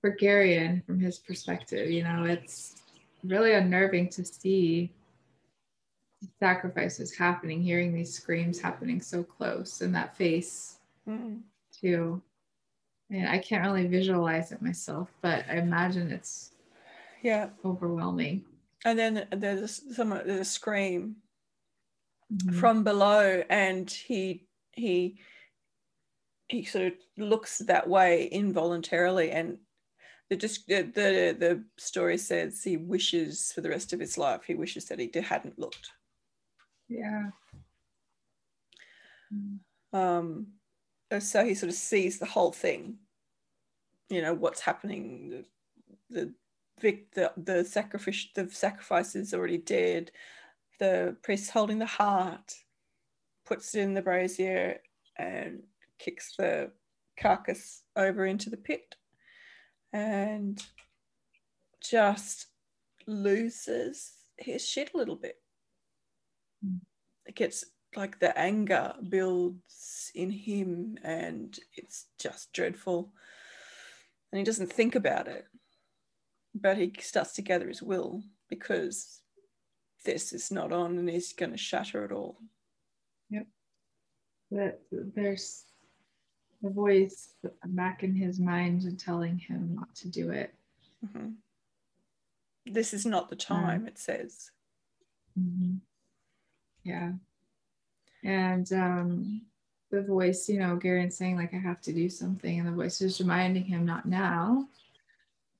B: for Garion from his perspective, you know, it's really unnerving to see sacrifices happening, hearing these screams happening so close, and that face
A: Mm.
B: too. And I can't really visualize it myself, but I imagine it's
A: Yeah.
B: overwhelming.
A: And then there's some there's a scream
B: Mhm.
A: from below, and he he he sort of looks that way involuntarily, and the just the, the the story says he wishes for the rest of his life he wishes that he hadn't looked.
B: yeah. Mm.
A: Um, uh, so he sort of sees the whole thing. You know what's happening. The the vic the the sacrifice the sacrifice is already dead. The priest holding the heart puts it in the brazier and kicks the carcass over into the pit and just loses his shit a little bit.
B: Mm.
A: It gets like the anger builds in him and it's just dreadful. And he doesn't think about it, but he starts to gather his will because this is not on and he's going to shatter it all. Yep.
B: That there's a voice back in his mind and telling him not to do it.
A: Mhm. This is not the time, it says.
B: Mhm. Yeah. And um, the voice, you know, Garion saying, like, I have to do something. And the voice is reminding him, not now.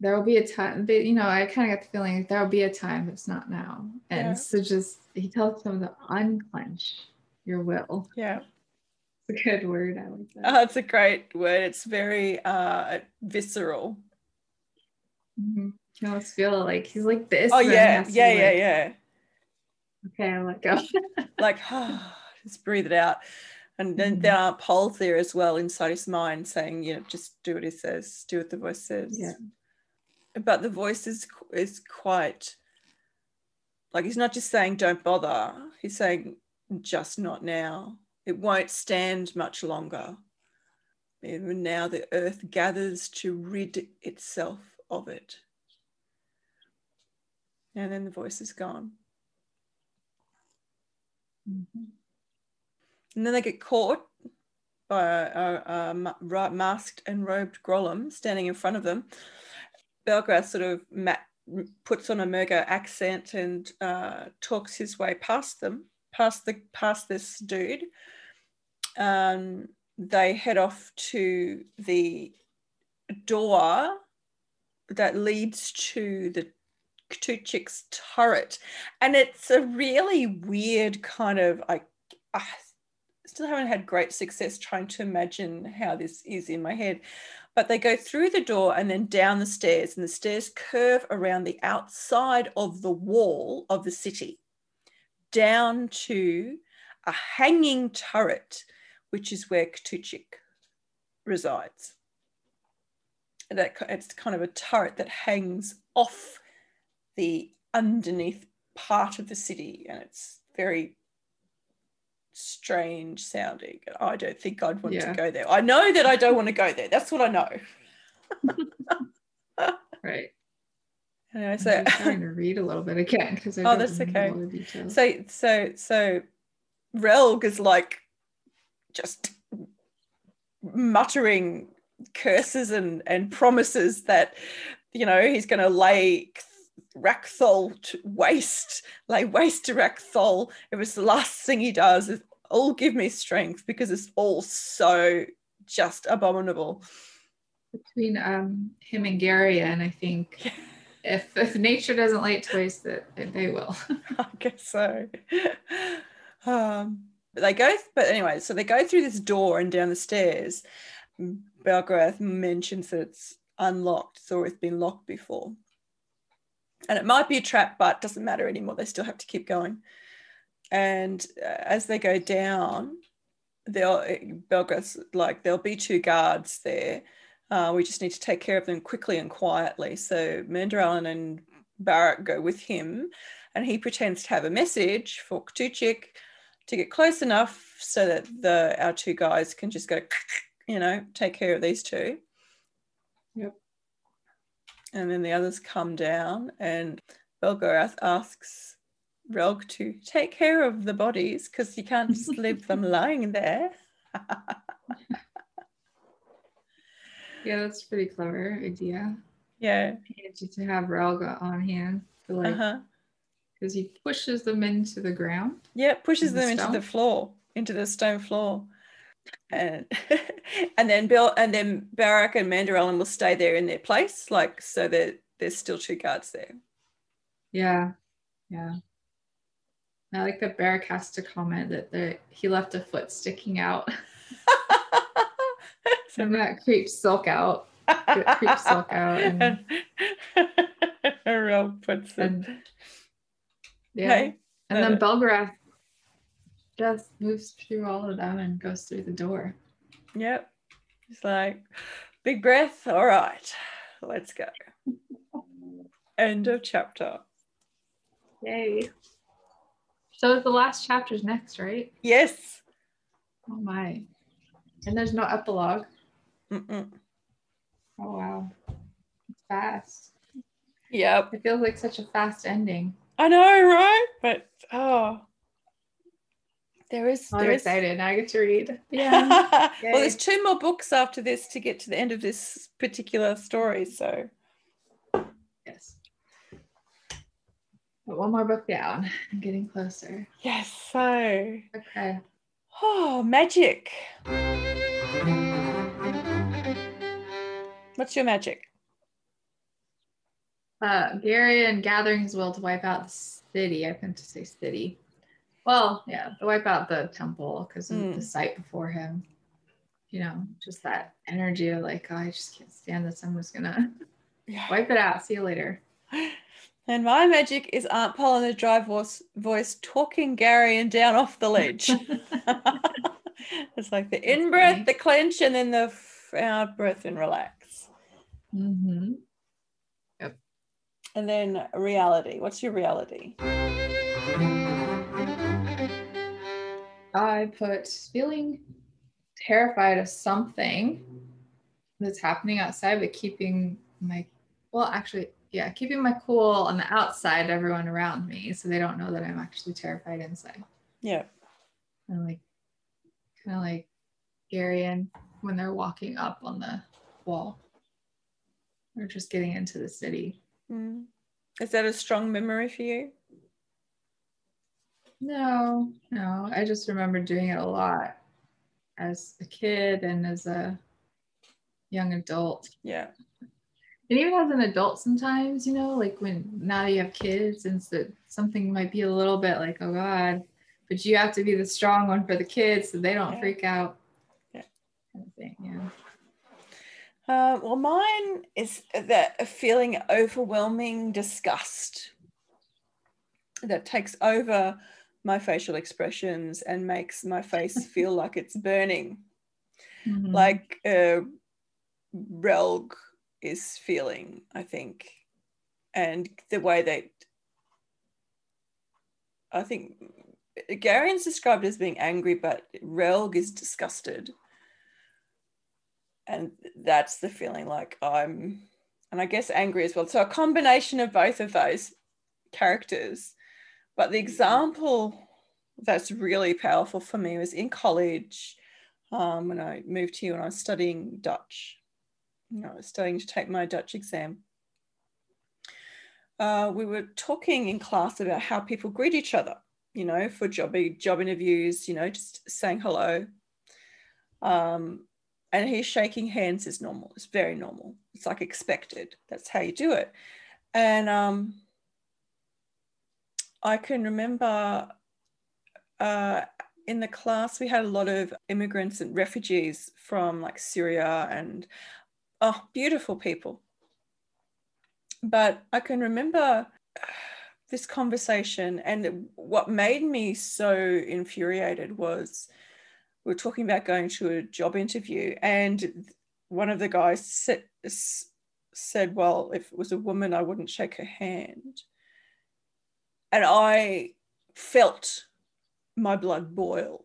B: There will be a time, but, you know, I kind of got the feeling like there will be a time, it's not now. And
A: Yeah.
B: so just, he tells him to unclench your will.
A: Yeah.
B: It's a good word. I like that.
A: Oh, it's a great word. It's very uh, visceral.
B: Mhm. You almost feel like he's like this.
A: Oh yeah, yeah, yeah,
B: like,
A: yeah.
B: Okay, I let go. *laughs*
A: Like *sighs* just breathe it out. And then
B: Mhm.
A: there are poles there as well inside his mind saying, you know, just do what he says, do what the voice says.
B: Yeah.
A: But the voice is is quite like he's not just saying don't bother. He's saying just not now. It won't stand much longer. Even now the earth gathers to rid itself of it. And then the voice is gone.
B: Mhm.
A: And then they get caught by a, a, a masked and robed Grolim standing in front of them. Belgarath sort of ma- puts on a Murgo accent and uh, talks his way past them, past the past this dude. Um, they head off to the door that leads to the Ctuchik's turret, and it's a really weird kind of I, I still haven't had great success trying to imagine how this is in my head. But they go through the door and then down the stairs, and the stairs curve around the outside of the wall of the city, down to a hanging turret, which is where Ctuchik resides. And that it's kind of a turret that hangs off the underneath part of the city, and it's very strange sounding. I don't think I'd want
B: Yeah.
A: to go there. I know that I don't want to go there. That's what I know. *laughs*
B: Right.
A: Anyway,
B: I'm
A: so
B: trying to read a little bit again because I
A: Oh, that's okay.
B: all the details.
A: so so so Relg is like just muttering curses and and promises that you know he's going to lay Rak Cthol waste, lay waste to Rak Cthol. It was the last thing he does. Is all give me strength because it's all so just abominable.
B: Between um him and Garion, I think if if nature doesn't like to waste they will. *laughs*
A: I guess so. Um, but they go, but anyway, so they go through this door and down the stairs. Belgarath mentions that it's unlocked. It's always been locked before. And it might be a trap, but doesn't matter anymore. They still have to keep going. And uh, as they go down, they'll Belgarath's like there'll be two guards there. Uh, we just need to take care of them quickly and quietly. So Mandorallen and Barak go with him, and he pretends to have a message for Ctuchik to get close enough so that the our two guys can just go, *clears throat* you know, take care of these two.
B: Yep.
A: And then the others come down, and Belgarath asks Relg to take care of the bodies because you can't just leave them *laughs* lying there. *laughs*
B: Yeah, that's a pretty clever idea.
A: Yeah.
B: To have Relga on hand for like
A: Uh-huh.
B: because he pushes them into the ground.
A: Yeah, pushes
B: In the
A: them into the floor, into the stone floor. And *laughs* and then Bill and then Barak and Mandorallen will stay there in their place, like so that there's still two guards there.
B: Yeah, yeah. I like that Barak has to comment that there, he left a foot sticking out. *laughs* and that creeps Silk out. It creeps Silk out and,
A: Rel puts it.
B: and yeah.
A: Hey,
B: And then
A: uh,
B: Belgarath just moves through all of them and goes through the door.
A: Yep. It's like big breath. All right, let's go. *laughs* End of chapter.
B: Yay. So the last chapter's next, right?
A: Yes.
B: Oh my. And there's no epilogue.
A: Mm-mm.
B: Oh wow. It's fast.
A: Yep.
B: It feels like such a fast ending.
A: I know, right? But oh, there is.
B: I'm
A: there is-
B: excited. Now I get to read. Yeah. *laughs*
A: well, there's two more books after this to get to the end of this particular story. So
B: yes. But one more book down. I'm getting closer.
A: yes. So
B: Okay.
A: oh, magic. What's your magic?
B: Uh, Garion gathering his will to wipe out the city. I meant to say city. Well, yeah, to wipe out the temple because of
A: Mm.
B: the sight before him. You know, just that energy of like, oh, I just can't stand this. I'm just gonna *laughs*
A: Yeah.
B: wipe it out. See you later. *gasps*
A: And my magic is Aunt Pol in the dry voice, voice talking Garion down off the ledge. *laughs* *laughs* it's like the in breath, the clench, and then the f- out breath and relax.
B: Mm-hmm.
A: And then reality. What's your reality?
B: I put feeling terrified of something that's happening outside, but keeping my well, actually, yeah, keeping my cool on the outside, everyone around me, so they don't know that I'm actually terrified inside.
A: Yeah.
B: And like kind of like Garion when they're walking up on the wall. Or just getting into the city.
A: Mm. Is that a strong memory for you?
B: No, no. I just remember doing it a lot as a kid and as a young adult.
A: Yeah.
B: And even as an adult sometimes, you know, like when now you have kids and so something might be a little bit like, oh God, but you have to be the strong one for the kids so they don't
A: Yeah.
B: freak out.
A: Yeah.
B: Kind of thing, yeah.
A: Uh, well, mine is that a feeling overwhelming disgust that takes over my facial expressions and makes my face *laughs* feel like it's burning,
B: Mhm.
A: like uh, Relg is feeling, I think, and the way that I think Garion's described as being angry, but Relg is disgusted and that's the feeling like I'm, and I guess angry as well. So a combination of both of those characters. But the example that's really powerful for me was in college um, when I moved here and I was studying Dutch. You know, I was studying to take my Dutch exam. Uh, we were talking in class about how people greet each other, you know, for job job interviews, you know, just saying hello. Um, and he's shaking hands is normal. It's very normal. It's like expected. That's how you do it. And um i can remember uh in the class we had a lot of immigrants and refugees from like syria and oh beautiful people. But i can remember this conversation and what made me so infuriated was we were talking about going to a job interview and one of the guys said, said well if it was a woman i wouldn't shake her hand. And i felt my blood boil.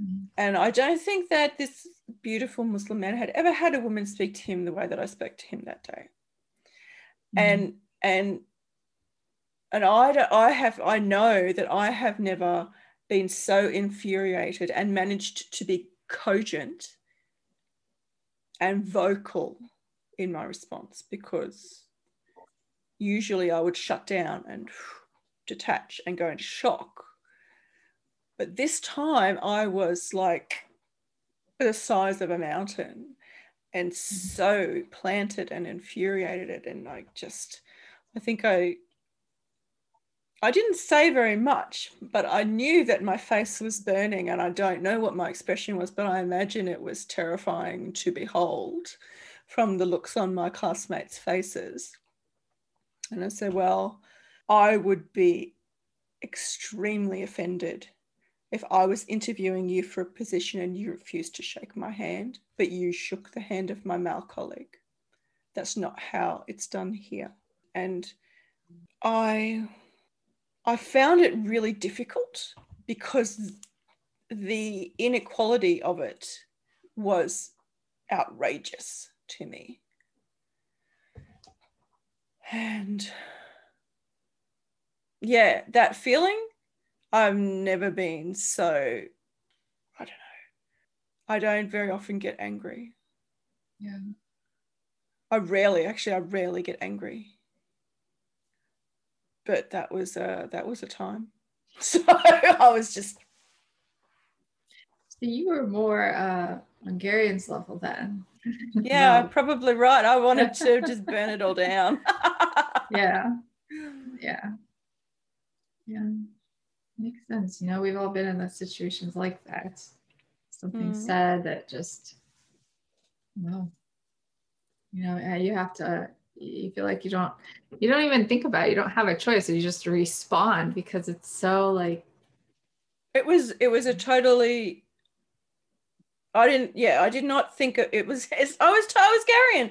B: Mhm.
A: and i don't think that this beautiful muslim man had ever had a woman speak to him the way that i spoke to him that day. And and and I, I have i know that i have never been so infuriated and managed to be cogent and vocal in my response because usually I would shut down and detach and go into shock. But this time I was like the size of a mountain and mm-hmm. so planted and infuriated and like just I think I I didn't say very much, but I knew that my face was burning and I don't know what my expression was, but I imagine it was terrifying to behold from the looks on my classmates' faces. And I said, Well, I would be extremely offended if I was interviewing you for a position and you refused to shake my hand, but you shook the hand of my male colleague. That's not how it's done here. And I I found it really difficult because the inequality of it was outrageous to me. And yeah, that feeling, I've never been so, I don't know. I don't very often get angry.
B: Yeah.
A: I rarely, actually, I rarely get angry but that was a that was a time. *laughs* So I was just.
B: So you were more uh, Hungarian's level then. *laughs*
A: Yeah, no. probably right. I wanted to *laughs* just burn it all down.
B: yeah, yeah, yeah. Makes sense. You know, we've all been in those situations like that. Something mm. said that just, no. You know, you have to you feel like you don't you don't even think about it. You don't have a choice. You just respond because it's so like
A: it was it was a totally I didn't yeah, I did not think it was *laughs* I was I was Garion.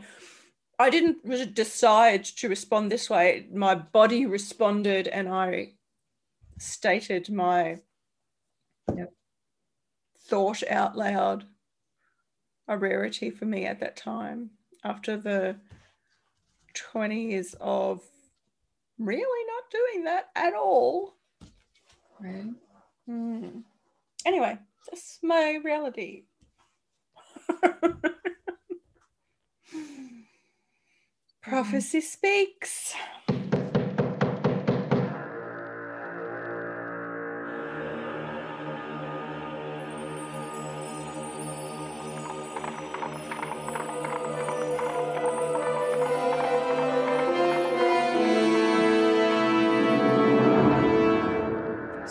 A: I didn't decide to respond this way. My body responded and I stated my yep. thought out loud. A rarity for me at that time after the 20 years of really not doing that at all.
B: Right.
A: Mm. Anyway, that's my reality. *laughs* Prophecy speaks.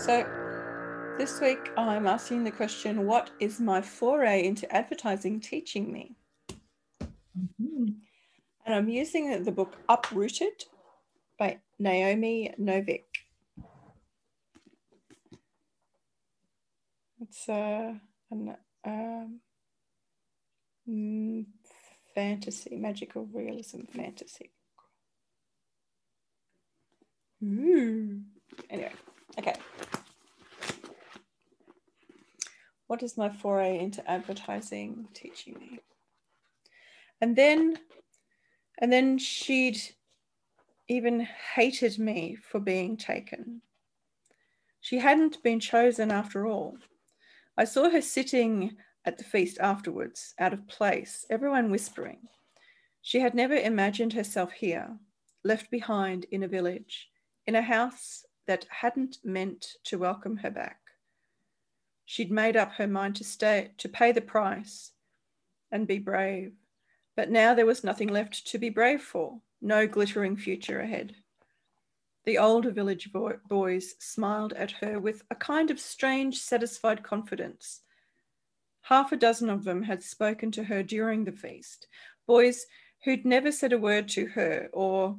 A: So, this week I'm asking the question What is my foray into advertising teaching me? Mm-hmm. And I'm using the book Uprooted by Naomi Novik. It's a, an, um, fantasy, magical realism fantasy. Ooh. Anyway, okay what is my foray into advertising teaching me? And then, and then she'd even hated me for being taken. She hadn't been chosen after all. I saw her sitting at the feast afterwards, out of place, everyone whispering. She had never imagined herself here, left behind in a village, in a house that hadn't meant to welcome her back. She'd made up her mind to stay, to pay the price and be brave. But now there was nothing left to be brave for, no glittering future ahead. The older village boys smiled at her with a kind of strange, satisfied confidence. Half a dozen of them had spoken to her during the feast, boys who'd never said a word to her or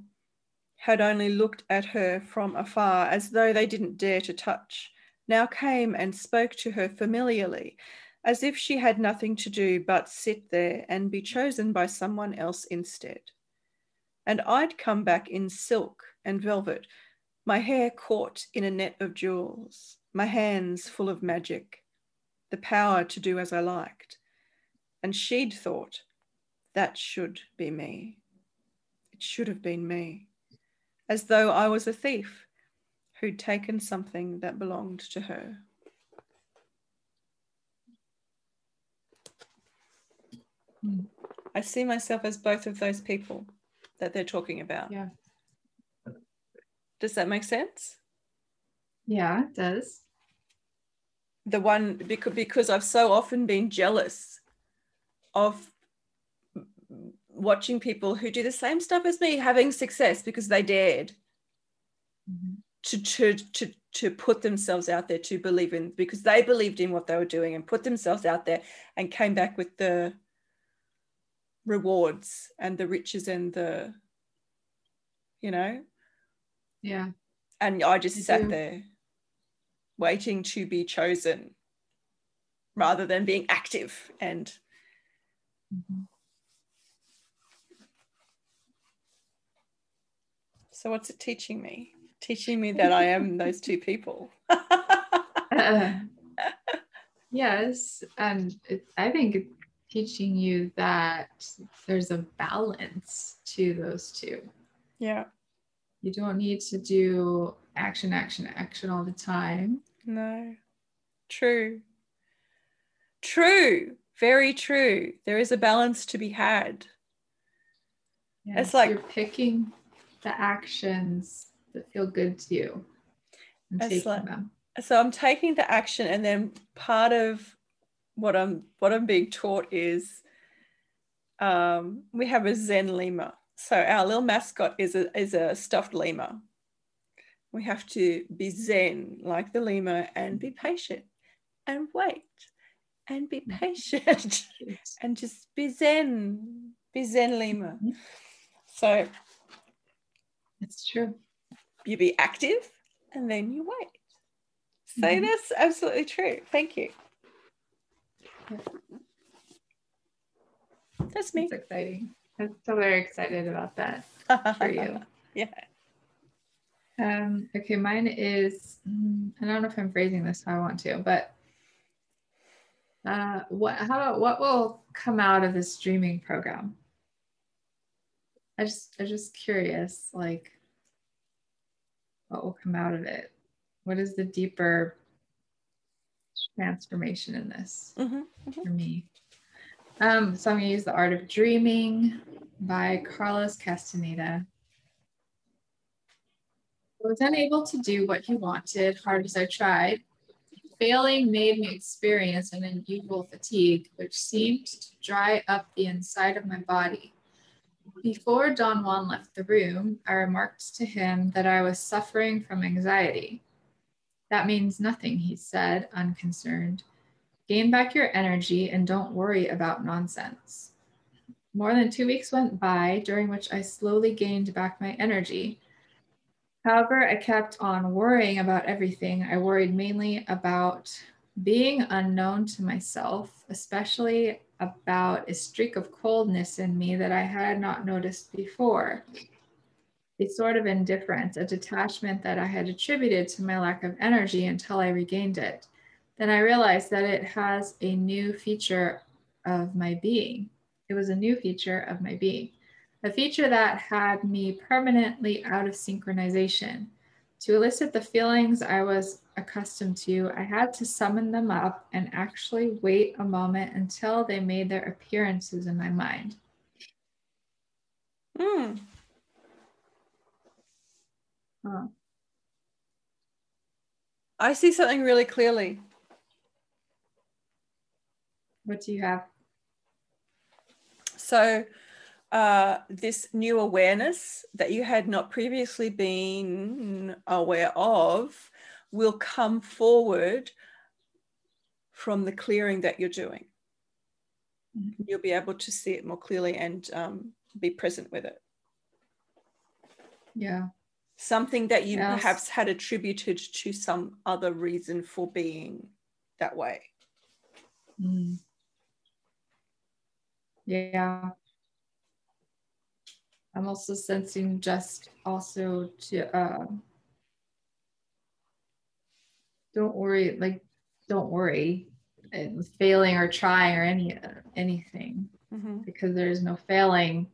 A: had only looked at her from afar as though they didn't dare to touch now came and spoke to her familiarly, as if she had nothing to do but sit there and be chosen by someone else instead. And I'd come back in silk and velvet, my hair caught in a net of jewels, my hands full of magic, the power to do as I liked. And she'd thought, that should be me. It should have been me, as though I was a thief who'd taken something that belonged to her. I see myself as both of those people that they're talking about.
B: Yeah.
A: Does that make sense?
B: Yeah, it does.
A: The one because because I've so often been jealous of watching people who do the same stuff as me having success because they dared. To, to to to put themselves out there to believe in because they believed in what they were doing and put themselves out there and came back with the rewards and the riches and the you know?
B: Yeah.
A: And i just sat there waiting to be chosen rather than being active and mm-hmm. so what's it teaching me teaching me that i am those two people uh, *laughs*
B: yes and it, i think teaching you that there's a balance to those two.
A: Yeah.
B: You don't need to do action, action, action all the time.
A: No. True. True. Very true. There is a balance to be had.
B: Yeah, it's like you're picking the actions that feel good to you and taking like, them.
A: So I'm taking the action, and then part of what I'm what I'm being taught is um, we have a Zen lemur. So our little mascot is a is a stuffed lemur. We have to be Zen like the lemur and be patient and wait and be patient *laughs* and just be Zen, be Zen lemur. Mm-hmm. So
B: it's true.
A: You be active and then you wait. So mm-hmm. that's absolutely true. Thank you. That's me.
B: It's exciting. I'm so very excited about that for you. *laughs*
A: yeah.
B: Um, okay, mine is, mm, I don't know if I'm phrasing this how I want to, but uh, what, how about what will come out of this streaming program? I just, I'm just curious, like, what will come out of it? What is the deeper transformation in this mm-hmm, mm-hmm. for me. Um, so I'm going to use The Art of Dreaming by Carlos Castaneda. I was unable to do what he wanted, hard as I tried. Failing made me experience an unusual fatigue, which seemed to dry up the inside of my body. Before Don Juan left the room, I remarked to him that I was suffering from anxiety. That means nothing, he said, unconcerned. Gain back your energy and don't worry about nonsense. More than two weeks went by, during which I slowly gained back my energy. However, I kept on worrying about everything. I worried mainly about being unknown to myself, especially about a streak of coldness in me that I had not noticed before a sort of indifference, a detachment that I had attributed to my lack of energy until I regained it. Then I realized that it has a new feature of my being. It was a new feature of my being, a feature that had me permanently out of synchronization. To elicit the feelings I was accustomed to, I had to summon them up and actually wait a moment until they made their appearances in my mind.
A: Hmm.
B: Huh.
A: I see something really clearly.
B: What do you have?
A: So, uh, this new awareness that you had not previously been aware of will come forward from the clearing that you're doing. Mm-hmm. You'll be able to see it more clearly and um, be present with it.
B: Yeah
A: something that you yes. perhaps had attributed to some other reason for being that way.
B: Mm. Yeah. I'm also sensing just also to uh, don't worry, like don't worry, failing or trying or any anything mm-hmm. because there is no failing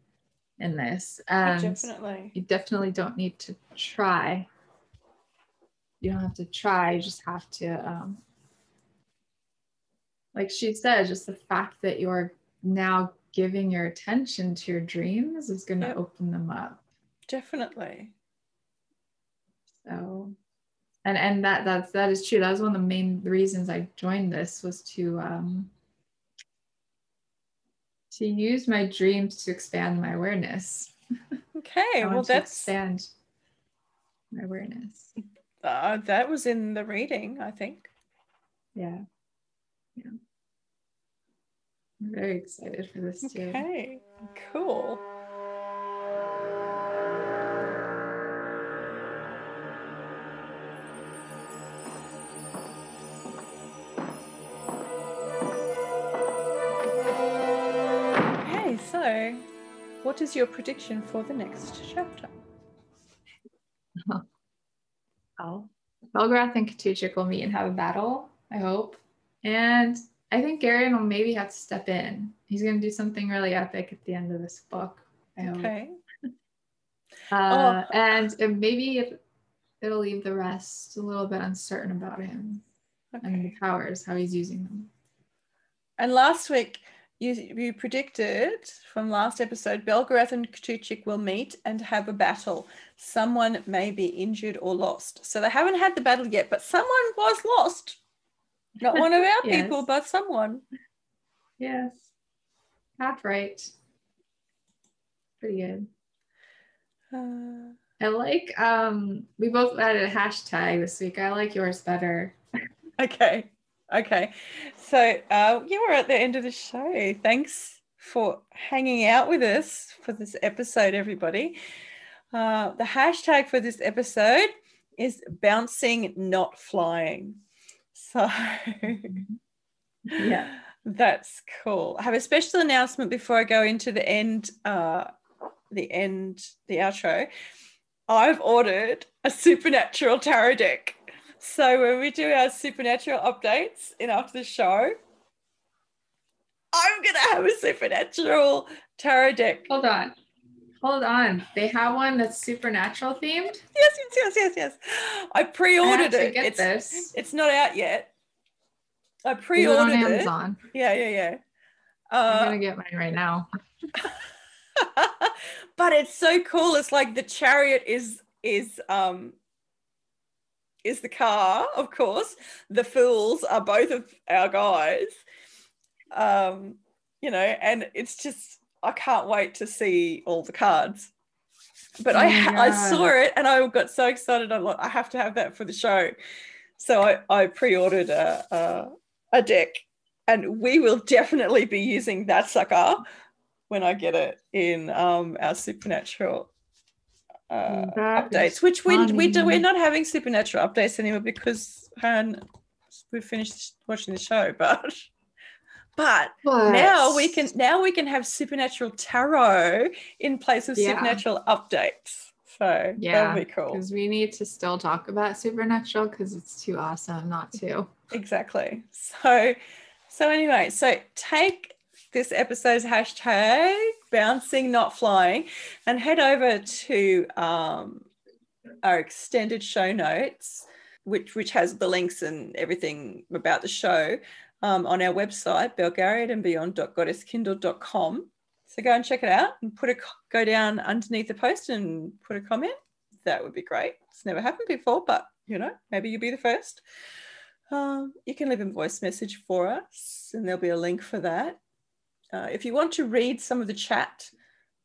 B: in this. And
A: definitely.
B: You definitely don't need to try. You don't have to try, you just have to um like she said, just the fact that you're now giving your attention to your dreams is going to
A: Yep.
B: open them up.
A: Definitely.
B: So, and and that that's that is true. That was one of the main reasons I joined this was to um to use my dreams to expand my awareness.
A: Okay. *laughs* Well, that's
B: expand my awareness.
A: uh, that was in the reading, I think.
B: Yeah, yeah. I'm very excited for this too.
A: Okay. Cool. What is your prediction for the next chapter? *laughs*
B: Well, Belgarath and Ctuchik will meet and have a battle, I hope. And I think Garion will maybe have to step in. He's going to do something really epic at the end of this book. I hope.
A: Okay. *laughs*
B: Uh, and, and maybe it, it'll leave the rest a little bit uncertain about him and the powers, how he's using them.
A: And last week, you, you predicted from last episode, Belgarath and Ctuchik will meet and have a battle. Someone may be injured or lost. So they haven't had the battle yet, but someone was lost. Not one of our *laughs*
B: Yes.
A: people, but someone.
B: Yes. Half right. Pretty good.
A: Uh,
B: I like um we both added a hashtag this week. I like yours better. *laughs*
A: okay. Okay. So uh, you were at the end of the show. Thanks for hanging out with us for this episode, everybody. Uh, the hashtag for this episode is bouncing, not flying. So
B: Yeah. *laughs*
A: that's cool. I have a special announcement before I go into the end, uh, the end, the outro. I've ordered a supernatural tarot deck. So when we do our supernatural updates in after the show, I'm gonna have a supernatural tarot deck.
B: Hold on. Hold on. They have one that's supernatural themed.
A: Yes, yes, yes, yes, yes. I
B: I
A: pre-ordered
B: to
A: it.
B: get
A: It's,
B: this.
A: it's not out yet. I
B: Is it on
A: pre-ordered it.
B: Amazon.
A: Yeah, yeah, yeah.
B: I'm
A: Uh,
B: gonna get mine right now. *laughs*
A: but it's so cool. It's like the chariot is is um is the car, of course. The fools are both of our guys. Um, you know, and it's just I can't wait to see all the cards. But I ha- I saw it and I got so excited. I'm like, I have to have that for the show. So I, I pre-ordered a, a a deck, and we will definitely be using that sucker when I get it in um, our supernatural uh, updates. Which we we do, we're not having supernatural updates anymore because Han we finished watching the show, *laughs* but but now we can now we can have supernatural tarot in place of
B: Yeah.
A: supernatural updates. So
B: Yeah,
A: that'll be cool.
B: because we need to still talk about supernatural because it's too awesome not to.
A: Exactly. So so anyway, so take this episode's hashtag bouncing not flying and head over to um, our extended show notes which which has the links and everything about the show um, on our website belgariad and beyond.goddesskindle.com so go and check it out and put a go down underneath the post and put a comment. That would be great. It's never happened before but you know maybe you'll be the first. Um, you can leave a voice message for us and there'll be a link for that uh, if you want to read some of the chat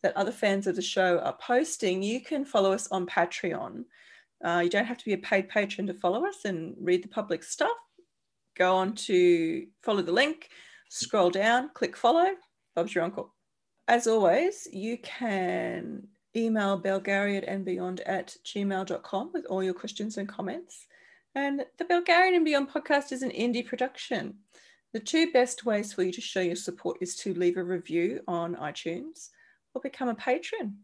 A: that other fans of the show are posting, you can follow us on Patreon. Uh, you don't have to be a paid patron to follow us and read the public stuff. Go on to follow the link, scroll down, click follow. Bob's your uncle. As always, you can email belgariad and beyond at gmail.com with all your questions and comments. And the Belgariad and Beyond podcast is an indie production. The two best ways for you to show your support is to leave a review on iTunes or become a patron.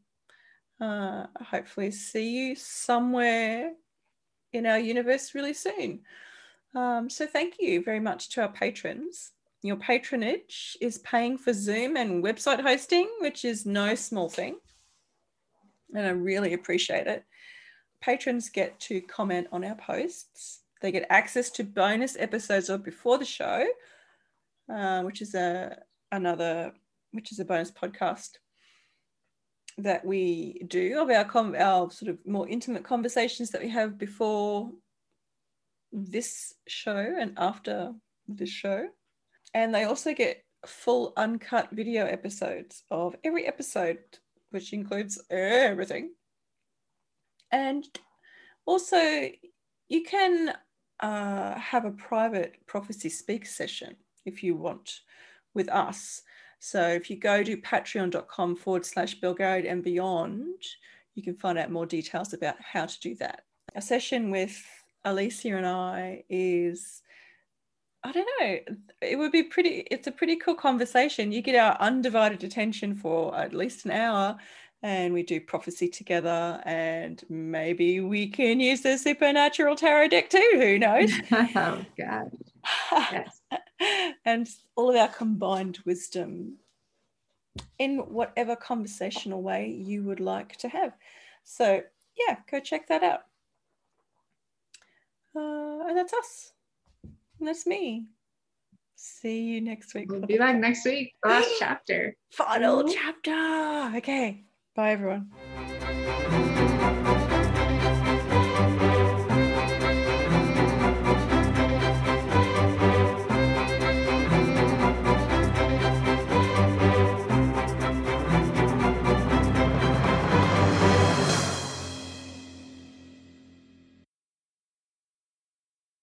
A: Uh, hopefully, see you somewhere in our universe really soon. Um, so, thank you very much to our patrons. Your patronage is paying for Zoom and website hosting, which is no small thing. And I really appreciate it. Patrons get to comment on our posts. They get access to bonus episodes of before the show, uh, which is a another which is a bonus podcast that we do of our com- our sort of more intimate conversations that we have before this show and after this show. And they also get full uncut video episodes of every episode, which includes everything. And also, you can uh, have a private prophecy speak session if you want with us. So if you go to patreon.com forward slash Belgariad and beyond, you can find out more details about how to do that. A session with Alicia and I is, I don't know, it would be pretty, it's a pretty cool conversation. You get our undivided attention for at least an hour and we do prophecy together and maybe we can use the supernatural tarot deck too who knows *laughs*
B: oh god *sighs*
A: yes. And all of our combined wisdom in whatever conversational way you would like to have. So yeah go check that out. Uh, and that's us. And that's me. See you next week
B: we'll be back next week. Last *gasps* chapter.
A: Final chapter. Okay. Bye, everyone.